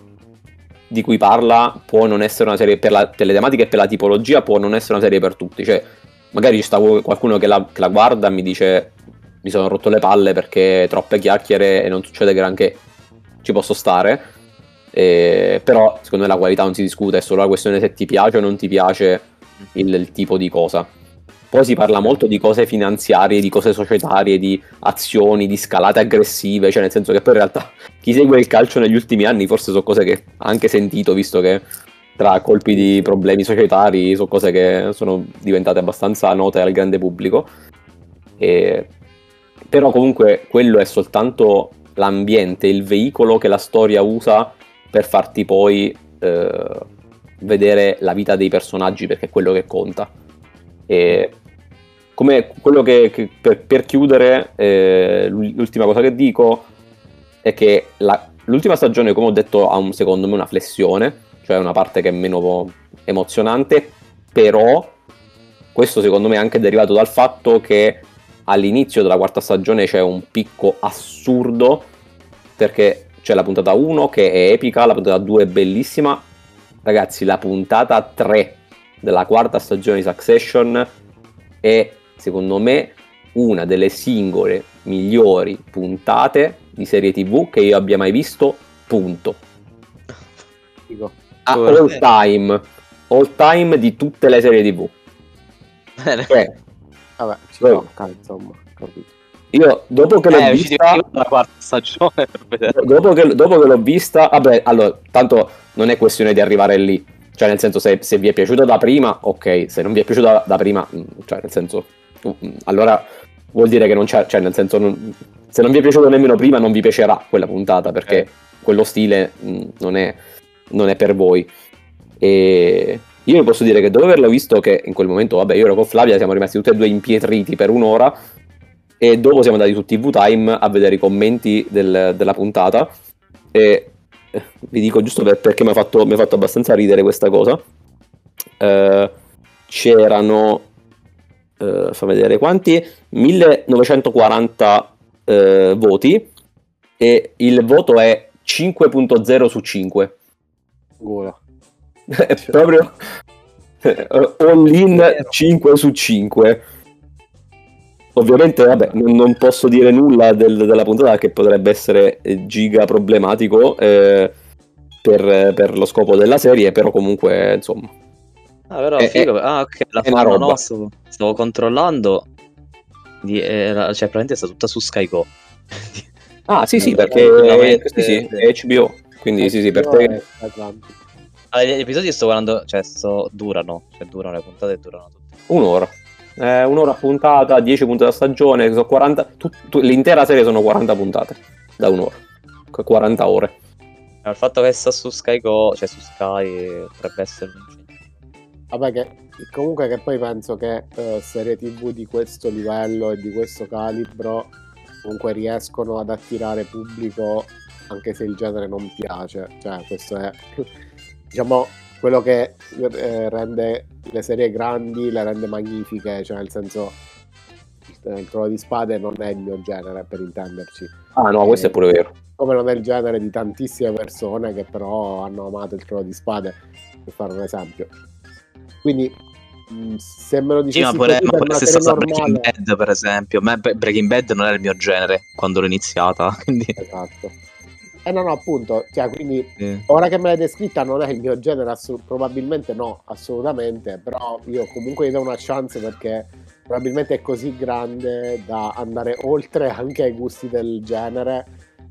di cui parla può non essere una serie, per, la- per le tematiche e per la tipologia può non essere una serie per tutti. Cioè, magari ci sta qualcuno che la, che la guarda e mi dice mi sono rotto le palle perché troppe chiacchiere e non succede granché. Ci posso stare. Eh, però secondo me la qualità non si discute, è solo la questione se ti piace o non ti piace il, il tipo di cosa. Poi si parla molto di cose finanziarie, di cose societarie, di azioni, di scalate aggressive, cioè nel senso che poi in realtà chi segue il calcio negli ultimi anni forse sono cose che ha anche sentito, visto che tra colpi di problemi societari sono cose che sono diventate abbastanza note al grande pubblico. E- Però comunque quello è soltanto l'ambiente, il veicolo che la storia usa per farti poi eh, vedere la vita dei personaggi perché è quello che conta. E come quello che, che- per, per chiudere, eh, l'ul- l'ultima cosa che dico è che la- l'ultima stagione, come ho detto, ha un, secondo me una flessione, cioè una parte che è meno emozionante, però questo secondo me è anche derivato dal fatto che all'inizio della quarta stagione c'è un picco assurdo perché c'è la puntata 1 che è epica, la puntata 2 è bellissima. Ragazzi, la puntata 3 della quarta stagione di Succession è secondo me una delle singole migliori puntate di serie TV che io abbia mai visto, punto. Dico, A Come- all time, all time di tutte le serie TV. Bene. Cioè, Vabbè, ci Poi- tocca, insomma, capito. io dopo che l'ho Eh, usciti vista, della quarta stagione [laughs] dopo che, dopo che l'ho vista, vabbè, allora, tanto non è questione di arrivare lì. Cioè, nel senso, se, se vi è piaciuta da prima, ok. Se non vi è piaciuta da, da prima, mm, cioè, nel senso, mm, allora vuol dire che non c'è, cioè, nel senso, non- se non vi è piaciuto nemmeno prima, non vi piacerà quella puntata perché Eh. quello stile mm, non, è, non è per voi. E io vi posso dire che dopo averlo visto, che in quel momento, vabbè, io ero con Flavia, siamo rimasti tutti e due impietriti per un'ora. E dopo siamo andati su TV Time a vedere i commenti del- della puntata. E eh, vi dico giusto per- perché mi ha fatto, fatto abbastanza ridere questa cosa. Eh, c'erano, eh, fammi vedere quanti, 1940 eh, voti e il voto è 5.0 su 5. Culo. [laughs] È proprio eh, all in 5 su 5. Ovviamente, vabbè, non, non posso dire nulla del- della puntata che potrebbe essere eh, giga problematico eh, per, per lo scopo della serie, però comunque, insomma. Ah, però È- figo. Ah, ok. La è una roba. no, stavo, stavo controllando. Di, era- cioè, probabilmente sta tutta su Sky Go. [laughs] Ah, sì, sì, Eh, perché veramente, sì, sì, sì. è HBO. Quindi sì, sì, per te... è Atlantic. Ah, gli episodi sto guardando, cioè, sto, durano. Cioè, durano le puntate durano tutte. Un'ora. Eh, un'ora puntata, 10 puntate a stagione, sono 40, tut- tu- l'intera serie sono 40 puntate da un'ora. Qu- 40 ore. Il fatto che sta su Sky Go, cioè su Sky, potrebbe essere un. Vabbè, che comunque che poi penso che eh, serie TV di questo livello e di questo calibro comunque riescono ad attirare pubblico anche se il genere non piace. Cioè, questo è [laughs] diciamo quello che eh, rende le serie grandi, le rende magnifiche, cioè nel senso il, Trono di Spade non è il mio genere per intenderci. Ah no, questo è pure vero. come non è il genere di tantissime persone che però hanno amato il Trono di Spade, per fare un esempio. Quindi, mh, se me lo Sì, ma pure, ma pure se serie stata Breaking. Bad, per esempio. A me Bre- Breaking Bad non era il mio genere quando l'ho iniziata. [laughs] Quindi, Esatto. Eh no, no, appunto, cioè, quindi sì. ora che me l'hai descritta non è il mio genere, assolut- probabilmente no, assolutamente, però io comunque gli do una chance perché probabilmente è così grande da andare oltre anche ai gusti del genere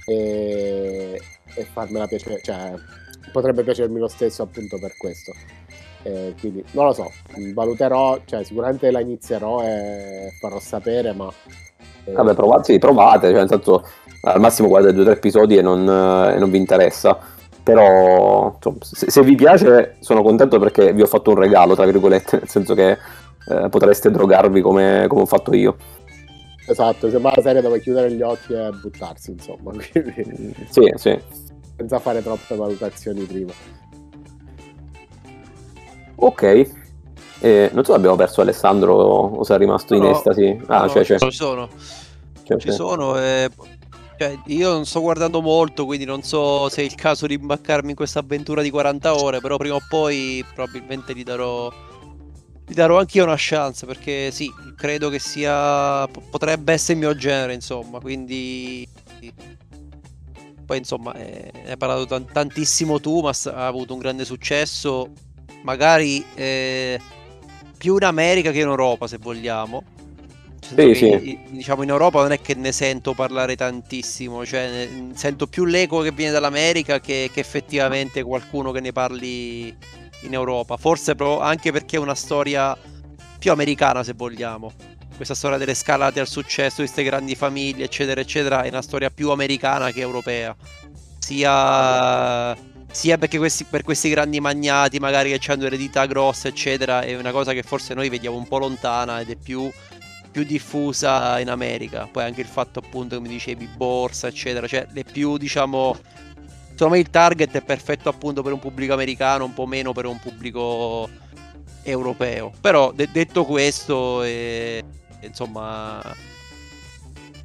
e, e farmela piacere, cioè potrebbe piacermi lo stesso appunto per questo. Eh, quindi non lo so, valuterò, cioè sicuramente la inizierò e farò sapere, ma... eh, Vabbè, provate, provate, cioè nel senso, al massimo guardate due o tre episodi e non, e non vi interessa. Però, insomma, se, se vi piace, sono contento perché vi ho fatto un regalo, tra virgolette, [laughs] nel senso che eh, potreste drogarvi come, come ho fatto io. Esatto, sembra una serie dove chiudere gli occhi e buttarsi, insomma, [laughs] quindi Sì, sì. senza fare troppe valutazioni prima. Ok. Eh, non so se abbiamo perso Alessandro o se è rimasto in No, estasi. Ah, no, cioè, c'è. Ci sono, c'è, ci sono. e- cioè, io non sto guardando molto, quindi non so se è il caso di imbaccarmi in questa avventura di 40 ore, però prima o poi probabilmente gli darò, gli darò anche io una chance, perché sì, credo che sia, po- potrebbe essere il mio genere, insomma, quindi... Poi insomma, eh, ne hai parlato tan- tantissimo tu, ma s- ha avuto un grande successo, magari eh, più in America che in Europa, se vogliamo. Sì, sì. Diciamo in Europa non è che ne sento parlare tantissimo, cioè sento più l'eco che viene dall'America che, che effettivamente qualcuno che ne parli in Europa. Forse pro- anche perché è una storia più americana, se vogliamo. Questa storia delle scalate al successo di queste grandi famiglie, eccetera, eccetera, è una storia più americana che europea. Sia, sia perché questi, per questi grandi magnati, magari che hanno eredità grosse, eccetera, è una cosa che forse noi vediamo un po' lontana ed è più più diffusa in America. Poi anche il fatto, appunto, come dicevi, borsa, eccetera, cioè le più, diciamo. Secondo me il target è perfetto appunto per un pubblico americano, un po' meno per un pubblico europeo. Però de- detto questo, eh, insomma,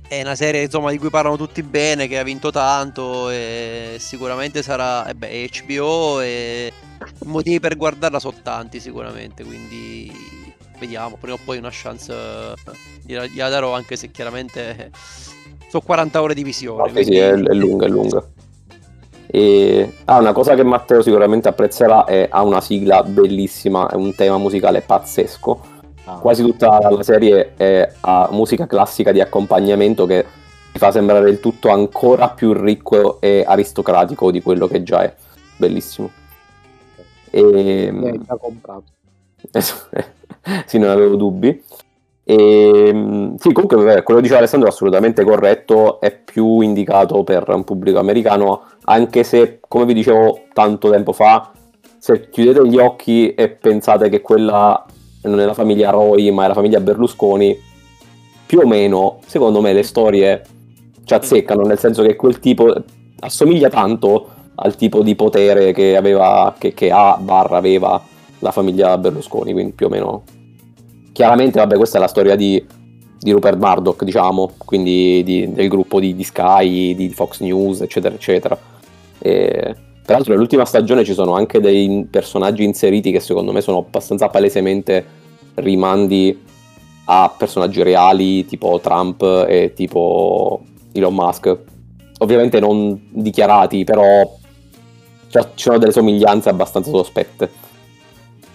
è una serie insomma, di cui parlano tutti bene, che ha vinto tanto e sicuramente sarà eh beh, HBO e motivi per guardarla sono tanti sicuramente, quindi vediamo, prima o poi una chance eh, gliela, gliela darò anche se chiaramente eh, sono 40 ore di visione. No, quindi- sì, è, è lunga, è lunga. E ah, una cosa che Matteo sicuramente apprezzerà è ha una sigla bellissima, è un tema musicale pazzesco. Ah, Quasi tutta la serie è a musica classica di accompagnamento che ti fa sembrare il tutto ancora più ricco e aristocratico di quello che già è. Bellissimo. E, l'hai già comprato. [laughs] sì, non avevo dubbi. E, mm, sì, comunque quello che diceva Alessandro è assolutamente corretto, è più indicato per un pubblico americano, anche se, come vi dicevo tanto tempo fa, se chiudete gli occhi e pensate che quella non è la famiglia Roy, ma è la famiglia Berlusconi, più o meno, secondo me, le storie ci azzeccano, nel senso che quel tipo assomiglia tanto al tipo di potere che aveva, che, che ha, barra aveva la famiglia Berlusconi, quindi più o meno. Chiaramente, vabbè, questa è la storia di, di Rupert Murdoch, diciamo, quindi di- del gruppo di, di Sky, di Fox News, eccetera, eccetera. E, tra l'altro, nell'ultima stagione ci sono anche dei personaggi inseriti che secondo me sono abbastanza palesemente rimandi a personaggi reali, tipo Trump e tipo Elon Musk. Ovviamente non dichiarati, però cioè, ci sono delle somiglianze abbastanza sospette.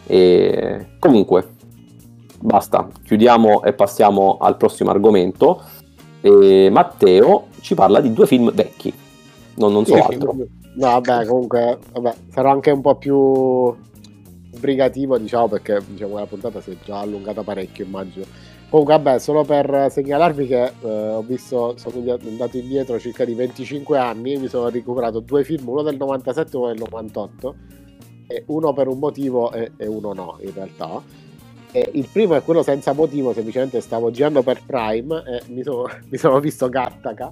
E comunque, basta, chiudiamo e passiamo al prossimo argomento. E Matteo ci parla di due film vecchi, non, non so altro. No, vabbè, comunque, vabbè, sarò anche un po' più sbrigativo, diciamo, perché diciamo, la puntata si è già allungata parecchio, immagino. Comunque, vabbè, solo per segnalarvi che eh, ho visto, sono andato indietro circa di 25 anni, mi sono recuperato due film, uno del 97 e uno del 98, e uno per un motivo e, e uno no, in realtà. E il primo è quello senza motivo, semplicemente stavo girando per Prime e mi sono, [laughs] mi sono visto Gattaca,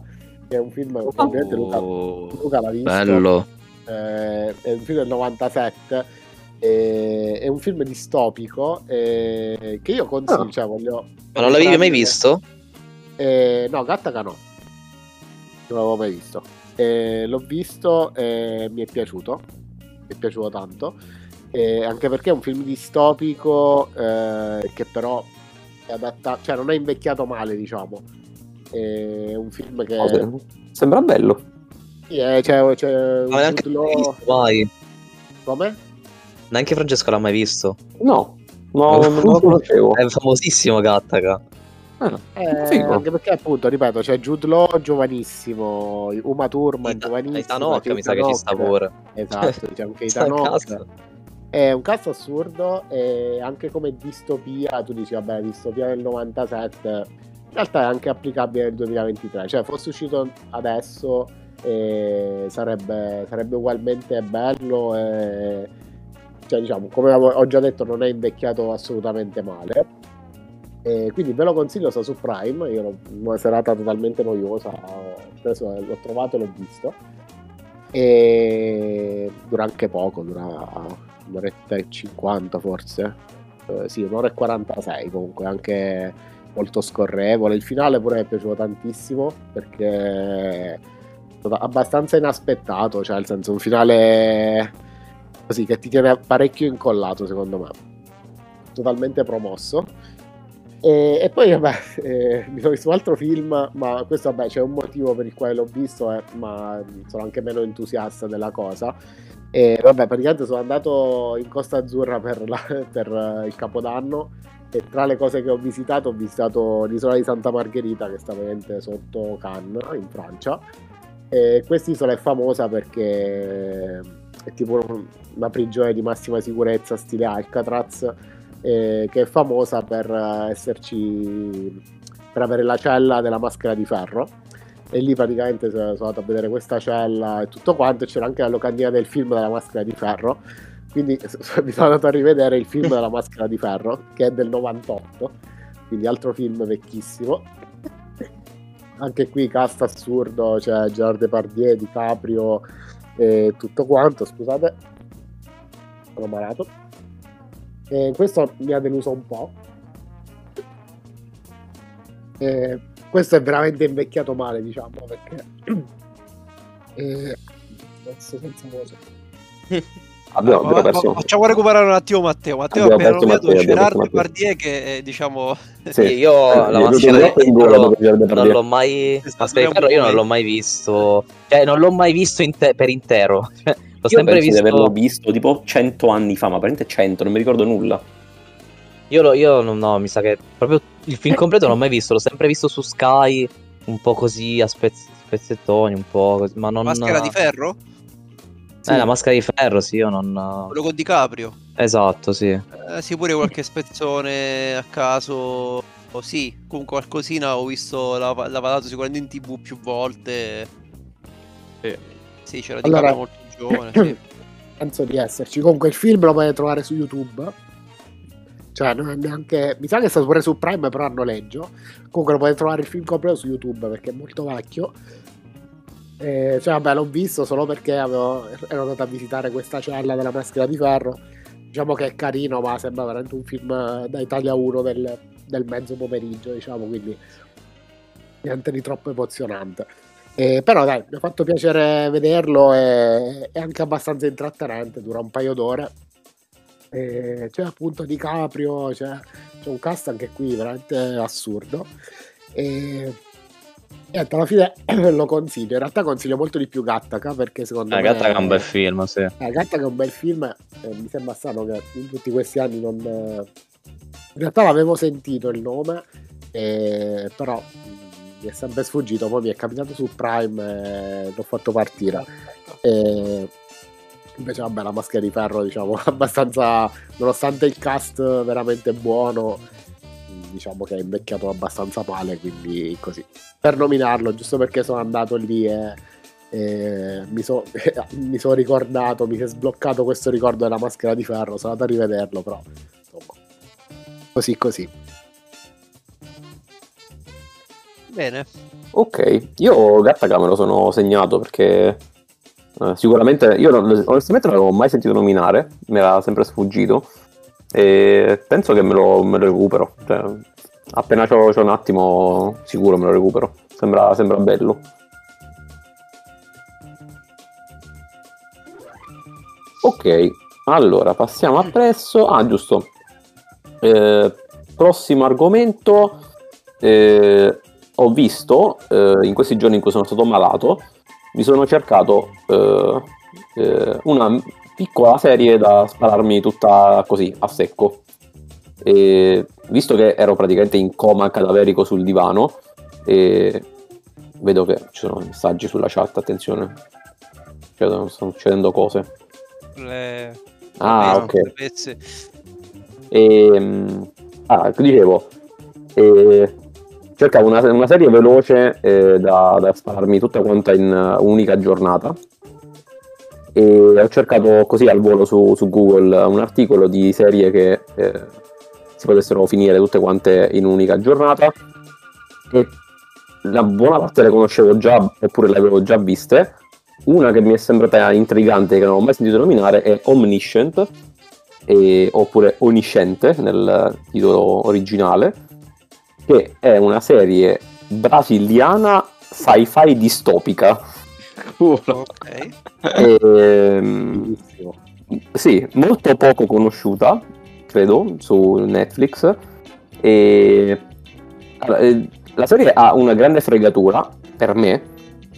che è un film che ovviamente Luca, Oh, Luca l'ha visto bello. eh, è un film del 97 eh, è un film distopico eh, che io consiglio Ah. cioè voglio Ma non l'avevi mai visto? eh, no Gattaca no non l'avevo mai visto Eh, l'ho visto e mi è piaciuto mi è piaciuto tanto Eh, anche perché è un film distopico eh, che però è adattato cioè non è invecchiato male diciamo è un film che Vabbè, Sembra bello. sì, è- c'è, c'è Ma neanche Law- visto mai. come? Neanche Francesco l'ha mai visto. No, no [laughs] non lo conoscevo. È famosissimo Gattaca. Ah, Eh, anche perché appunto, ripeto, c'è Jude Law giovanissimo, Uma Thurman giovanissima. Ethan Hawke c'è mi sa che ci sta pure. Esatto, [laughs] c'è anche Sta Ethan a Hawke. casa. È un cast assurdo e anche come distopia, tu dici vabbè, distopia del 97, in realtà è anche applicabile nel 2023, cioè fosse uscito adesso eh, sarebbe, sarebbe ugualmente bello e cioè diciamo, come ho già detto non è invecchiato assolutamente male. E quindi ve lo consiglio, sta su Prime, io l'ho- una serata totalmente noiosa, preso, l'ho trovato e l'ho visto. E dura anche poco, dura un'oretta e 50 forse. Eh, sì, un'ora e 46 comunque, anche molto scorrevole. Il finale pure mi è piaciuto tantissimo perché è stato abbastanza inaspettato, cioè nel senso un finale così che ti tiene parecchio incollato secondo me. Totalmente promosso. E, e poi vabbè, [laughs] eh, mi sono visto un altro film, ma questo vabbè c'è un motivo per il quale l'ho visto, eh, ma sono anche meno entusiasta della cosa. E vabbè, praticamente sono andato in Costa Azzurra per, la- per, il Capodanno e tra le cose che ho visitato ho visitato l'isola di Santa Margherita che sta veramente sotto Cannes in Francia. E quest'isola è famosa perché è tipo un- una prigione di massima sicurezza stile Alcatraz eh, che è famosa per esserci per avere la cella della maschera di ferro e lì praticamente sono andato a vedere questa cella e tutto quanto c'era anche la locandina del film della maschera di ferro quindi [laughs] mi sono andato a rivedere il film della maschera di ferro che è del 98 quindi altro film vecchissimo anche qui cast assurdo c'è Gerard Depardieu, DiCaprio e tutto quanto scusate sono malato e questo mi ha deluso un po'. E questo è veramente invecchiato male, diciamo, perché... [clears throat] E... Senza voce. [laughs] Abbiamo, abbiamo perso. Facciamo recuperare un attimo Matteo. Matteo ha appena perso nominato Gerard. Depardieu che eh, diciamo Sì. Sì, io Eh, la maschera in non non Depardieu. l'ho mai ferro io non l'ho mai visto cioè non l'ho mai visto inte- per intero Cioè, [laughs] l'ho Io sempre penso di averlo visto visto tipo 100 anni fa, ma veramente 100, non mi ricordo nulla. io, lo- io non no, mi sa che proprio il film completo non l'ho mai visto l'ho sempre visto su Sky un po' così a spezz- spezzettoni un po' così, ma non Maschera di ferro? Eh la maschera di ferro sì io non Quello con DiCaprio. esatto sì Eh, sì, pure qualche spezzone a caso. Oh, sì, comunque qualcosina ho visto, l'ha, l'ha parlato sicuramente in tv più volte. Sì. Sì, c'era Allora- DiCaprio molto giovane. Sì. [coughs] Penso di esserci. Comunque il film lo potete trovare su YouTube. Cioè, non è neanche. Mi sa che sta pure su Prime, però a noleggio. Comunque lo potete trovare il film completo su YouTube perché è molto vecchio. Eh, cioè, vabbè, l'ho visto solo perché avevo- ero andato a visitare questa cella della maschera di ferro. Diciamo che è carino, ma sembra veramente un film eh, da Italia 1 del, del mezzo pomeriggio, diciamo, quindi niente di troppo emozionante. Eh, però dai, mi ha fatto piacere vederlo e è anche abbastanza intrattenente, dura un paio d'ore. Eh, c'è appunto DiCaprio, c'è, c'è un cast anche qui veramente assurdo. E niente, alla fine [clears throat] lo consiglio. In realtà consiglio molto di più Gattaca perché secondo eh, me Gatta che è un bel film sì eh, Gattaca è un bel film. eh, mi sembra strano che in tutti questi anni non. eh, In realtà l'avevo sentito il nome, eh, però mh, mi è sempre sfuggito. Poi mi è capitato su Prime e l'ho fatto partire. E invece, vabbè, la maschera di ferro, diciamo, [laughs] abbastanza. Nonostante il cast veramente buono, diciamo che è invecchiato abbastanza male. Quindi, così per nominarlo, giusto perché sono andato lì e. e [laughs] mi sono ricordato, mi si è sbloccato questo ricordo della maschera di ferro. Sono andato a rivederlo, però insomma, così così. Bene. Ok, io Gattaca me lo sono segnato perché eh, sicuramente io onestamente non l'avevo mai sentito nominare, mi era sempre sfuggito e penso che me lo, me lo recupero. Cioè, appena c'ho, c'ho un attimo sicuro me lo recupero. Sembra, sembra bello. Ok, allora passiamo appresso. Ah, giusto. Eh, prossimo argomento. Eh, ho visto eh, in questi giorni in cui sono stato malato, mi sono cercato eh, eh, una piccola serie da spararmi tutta così a secco. E visto che ero praticamente in coma cadaverico sul divano, e vedo che ci sono messaggi sulla chat, attenzione, Cioè, stanno succedendo cose. Le... Ah, le- ok. pezze. E, mm, ah, dicevo, eh, cercavo una, una serie veloce eh, da, da spararmi tutta quanta in uh, un'unica giornata. E ho cercato così al volo su, su Google un articolo di serie che eh, si potessero finire tutte quante in un'unica giornata. E la buona parte le conoscevo già, oppure le avevo già viste. Una che mi è sembrata intrigante, che non ho mai sentito nominare, è Omniscient, e- oppure Oniscente nel titolo originale, che è una serie brasiliana sci-fi distopica. Ok. Ehm, sì, molto poco conosciuta, credo, su Netflix. E allora, eh, la serie ha una grande fregatura per me,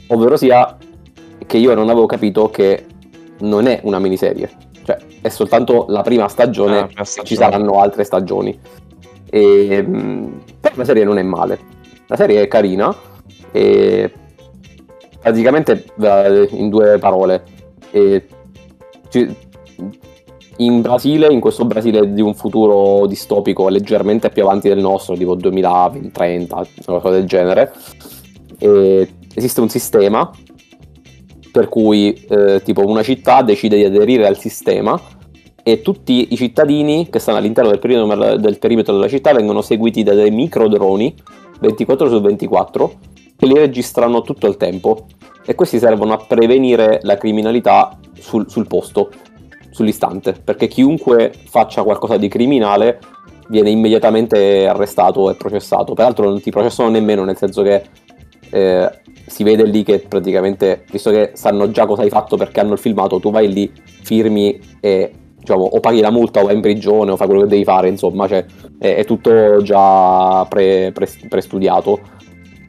ovvero sia che io non avevo capito che non è una miniserie, cioè è soltanto la prima stagione, Ah, la e stagione. ci saranno altre stagioni. E, mh, però la serie non è male, la serie è carina e praticamente eh, in due parole. E in Brasile, in questo Brasile di un futuro distopico leggermente più avanti del nostro, tipo 2030, una cosa del genere, esiste un sistema per cui eh, tipo una città decide di aderire al sistema e tutti i cittadini che stanno all'interno del perimetro, del perimetro della città vengono seguiti da dei microdroni 24 su 24 che li registrano tutto il tempo e questi servono a prevenire la criminalità sul, sul posto, sull'istante, perché chiunque faccia qualcosa di criminale viene immediatamente arrestato e processato. Peraltro non ti processano nemmeno, nel senso che eh, si vede lì che praticamente, visto che sanno già cosa hai fatto perché hanno il filmato, tu vai lì, firmi e diciamo, o paghi la multa o vai in prigione o fai quello che devi fare, insomma, cioè, è, è tutto già pre, pre, prestudiato.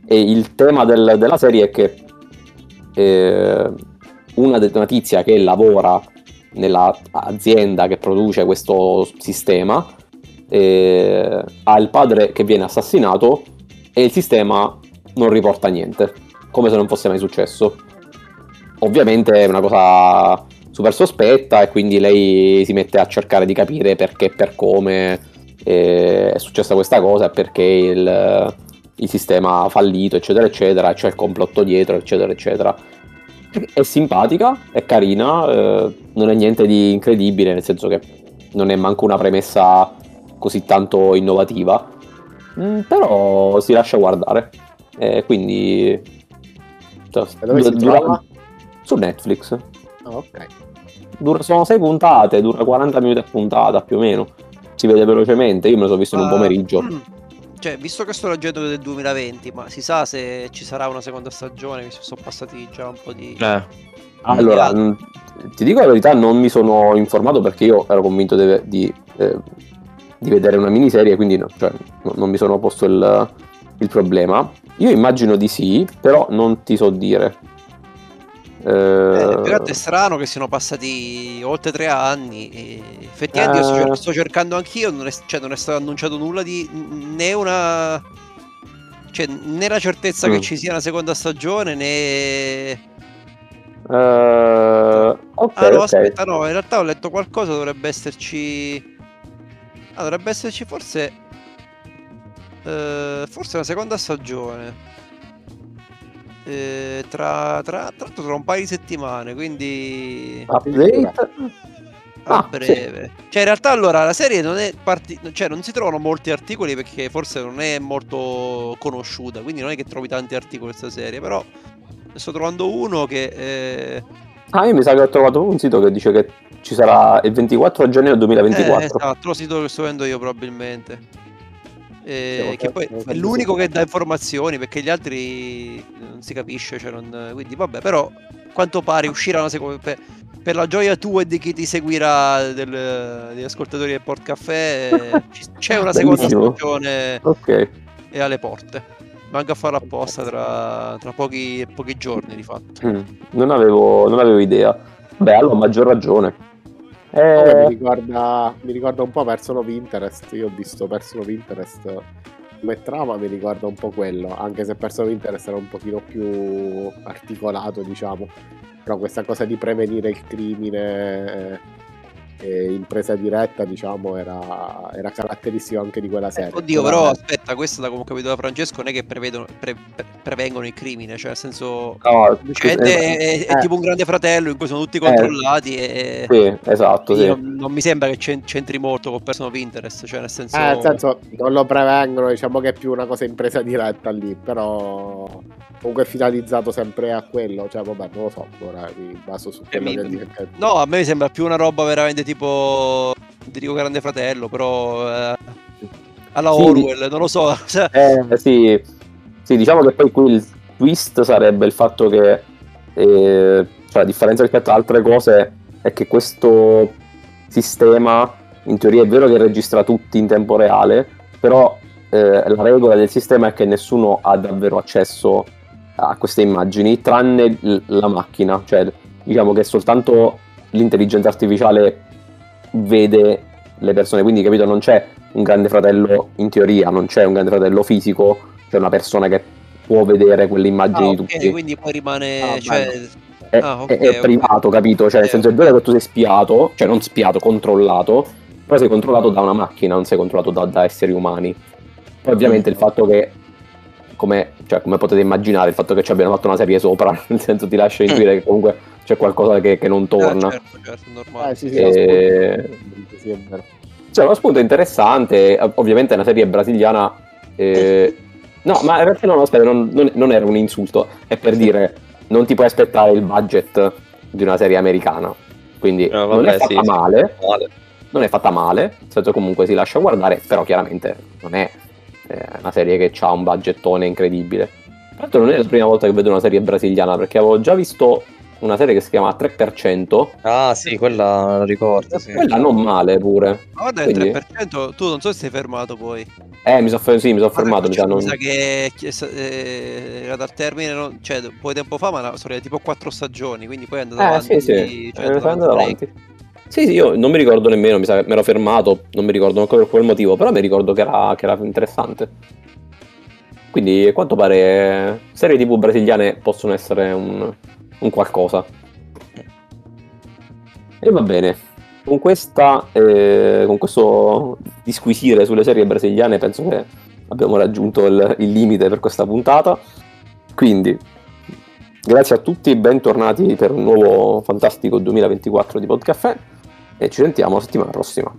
E il tema del- della serie è che eh, una, de- una tizia che lavora nell'azienda che produce questo sistema eh, ha il padre che viene assassinato e il sistema non riporta niente, come se non fosse mai successo. Ovviamente è una cosa super sospetta e quindi lei si mette a cercare di capire perché per come eh, è successa questa cosa e perché il, il sistema fallito, eccetera, eccetera, c'è il complotto dietro, eccetera, eccetera. È simpatica, è carina, eh, non è niente di incredibile, nel senso che non è manco una premessa così tanto innovativa, Mm, però si lascia guardare. E quindi... cioè, dura- trova? Su Netflix. Ah, ok. Dura- sono sei puntate, dura 40 minuti a puntata più o meno. Si vede velocemente, io me lo sono visto in un Ma- pomeriggio. [clears throat] Cioè, visto che sto leggendo del 2020, ma si sa se ci sarà una seconda stagione, visto che sono passati già un po' di... Eh, Allora, mh, ti dico la verità, non mi sono informato perché io ero convinto di, di, eh, di vedere una miniserie, quindi no, cioè, no- non mi sono posto il, il problema. Io immagino di sì, però non ti so dire. Eh, Eh, però è strano che siano passati oltre tre anni. E effettivamente io sto, cer- Eh. sto cercando anch'io, non è, cioè, non è stato annunciato nulla di né una. Cioè, né la certezza Mm. che ci sia una seconda stagione, né. eh, ok, Ah no, ok. aspetta, no, in realtà ho letto qualcosa, dovrebbe esserci. Ah, dovrebbe esserci forse. eh, forse una seconda stagione. Eh, tra, tra, tra l'altro tra un paio di settimane, quindi. Update? a Ah, breve. Cioè, in realtà, allora la serie non è parti- cioè, non si trovano molti articoli perché forse non è molto conosciuta. Quindi non è che trovi tanti articoli questa serie. Però ne sto trovando uno che. eh, Ah, io mi sa che ho trovato un sito che dice che ci sarà il 24 gennaio Eh, 2024. esatto, lo sito che sto vedendo io probabilmente. Eh, che poi è l'unico che dà informazioni perché gli altri non si capisce, cioè non- quindi vabbè, però quanto pare uscirà una seconda per, per la gioia tua e di chi ti seguirà del- degli ascoltatori del Port Caffè eh, c'è una seconda stagione Ok. e alle porte. Manca a farla apposta tra, tra pochi, pochi giorni di fatto. Mm, Non, avevo, non avevo idea. Beh, allora, maggior ragione. Comunque mi, Eh, ricorda, mi ricorda un po' Person of Interest. Io ho visto Person of Interest come trama, mi ricorda un po' quello. Anche se Person of Interest era un pochino più articolato, diciamo. Però questa cosa di prevenire il crimine eh, in presa diretta, diciamo, era, era caratteristico anche di quella serie. Oddio, Poi, però vabbè, aspetta, questo da come ho capito da Francesco non è che prevedono, pre- pre- prevengono il crimine, cioè nel senso no, semplicemente eh, è, è eh. tipo un grande fratello in cui sono tutti controllati e Sì, esatto, sì. non, non mi sembra che c'en- c'entri molto con Person of Interest, cioè nel senso... Eh, nel senso, non lo prevengono, diciamo che è più una cosa in presa diretta lì, però comunque è finalizzato sempre a quello, cioè vabbè, non lo so, ora mi baso su quello mi- che dice che- No, a me mi sembra più una roba veramente tipo, ti dico grande fratello, però eh, alla Sì, Orwell, non lo so, [laughs] cioè, Eh, sì. Sì, diciamo che poi qui il twist sarebbe il fatto che, eh, cioè, la differenza rispetto ad altre cose è che questo sistema, in teoria è vero che registra tutti in tempo reale, però eh, la regola del sistema è che nessuno ha davvero accesso a queste immagini, tranne la macchina, cioè diciamo che soltanto l'intelligenza artificiale vede le persone, quindi capito, non c'è un grande fratello in teoria, non c'è un grande fratello fisico, c'è una persona che può vedere quelle immagini ah, di ok, tutti. quindi poi rimane... Ah, cioè. È, ah, ok, è- è ok. privato, capito? Cioè, nel Ok, senso, è vero che tu sei spiato, cioè non spiato, controllato, però sei controllato da una macchina, non sei controllato da, da esseri umani. Poi ovviamente il fatto che, come, cioè, come potete immaginare, il fatto che ci abbiano fatto una serie sopra, [laughs] nel senso ti lascia intuire che comunque c'è qualcosa che, che non Ah, torna. certo, certo, normale. Eh, sì, sì, Eh, ascolta, sì, è vero. Cioè, uno spunto interessante, ov- ovviamente è una serie brasiliana. eh, no, ma in realtà no, no, aspetta, non, non- non era un insulto, è per dire non ti puoi aspettare il budget di una serie americana. Quindi No, non è vabbè, fatta sì, sì. male, Vale. non è fatta male, nel senso comunque si lascia guardare, però chiaramente non è eh, una serie che ha un budgettone incredibile. l'altro non è la prima volta che vedo una serie brasiliana, perché avevo già visto una serie che si chiama 3%. Ah, sì, quella la ricordo. Sì. Quella non male pure. Ma guarda Quindi- il 3%, tu non so se sei fermato poi. Eh, mi sono sì, mi sono fermato. Mi sa, non... Che eh, era dal termine, non- cioè un po' di tempo fa, ma no, sono tipo quattro stagioni, quindi poi è andato Eh, avanti. sì, sì. cioè, Eh, è andando parecchio. avanti. Sì, sì, io non mi ricordo nemmeno, mi sa che mi ero fermato, non mi ricordo ancora per quel motivo, però mi ricordo che era, che era interessante. Quindi, a quanto pare, serie TV brasiliane possono essere un, un qualcosa. E va bene. Con, questa, eh, con questo disquisire sulle serie brasiliane penso che abbiamo raggiunto il, il limite per questa puntata. Quindi, grazie a tutti, bentornati per un nuovo fantastico 2024 di Podcaffè e ci sentiamo la settimana prossima.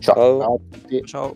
Ciao. Ciao. Ciao.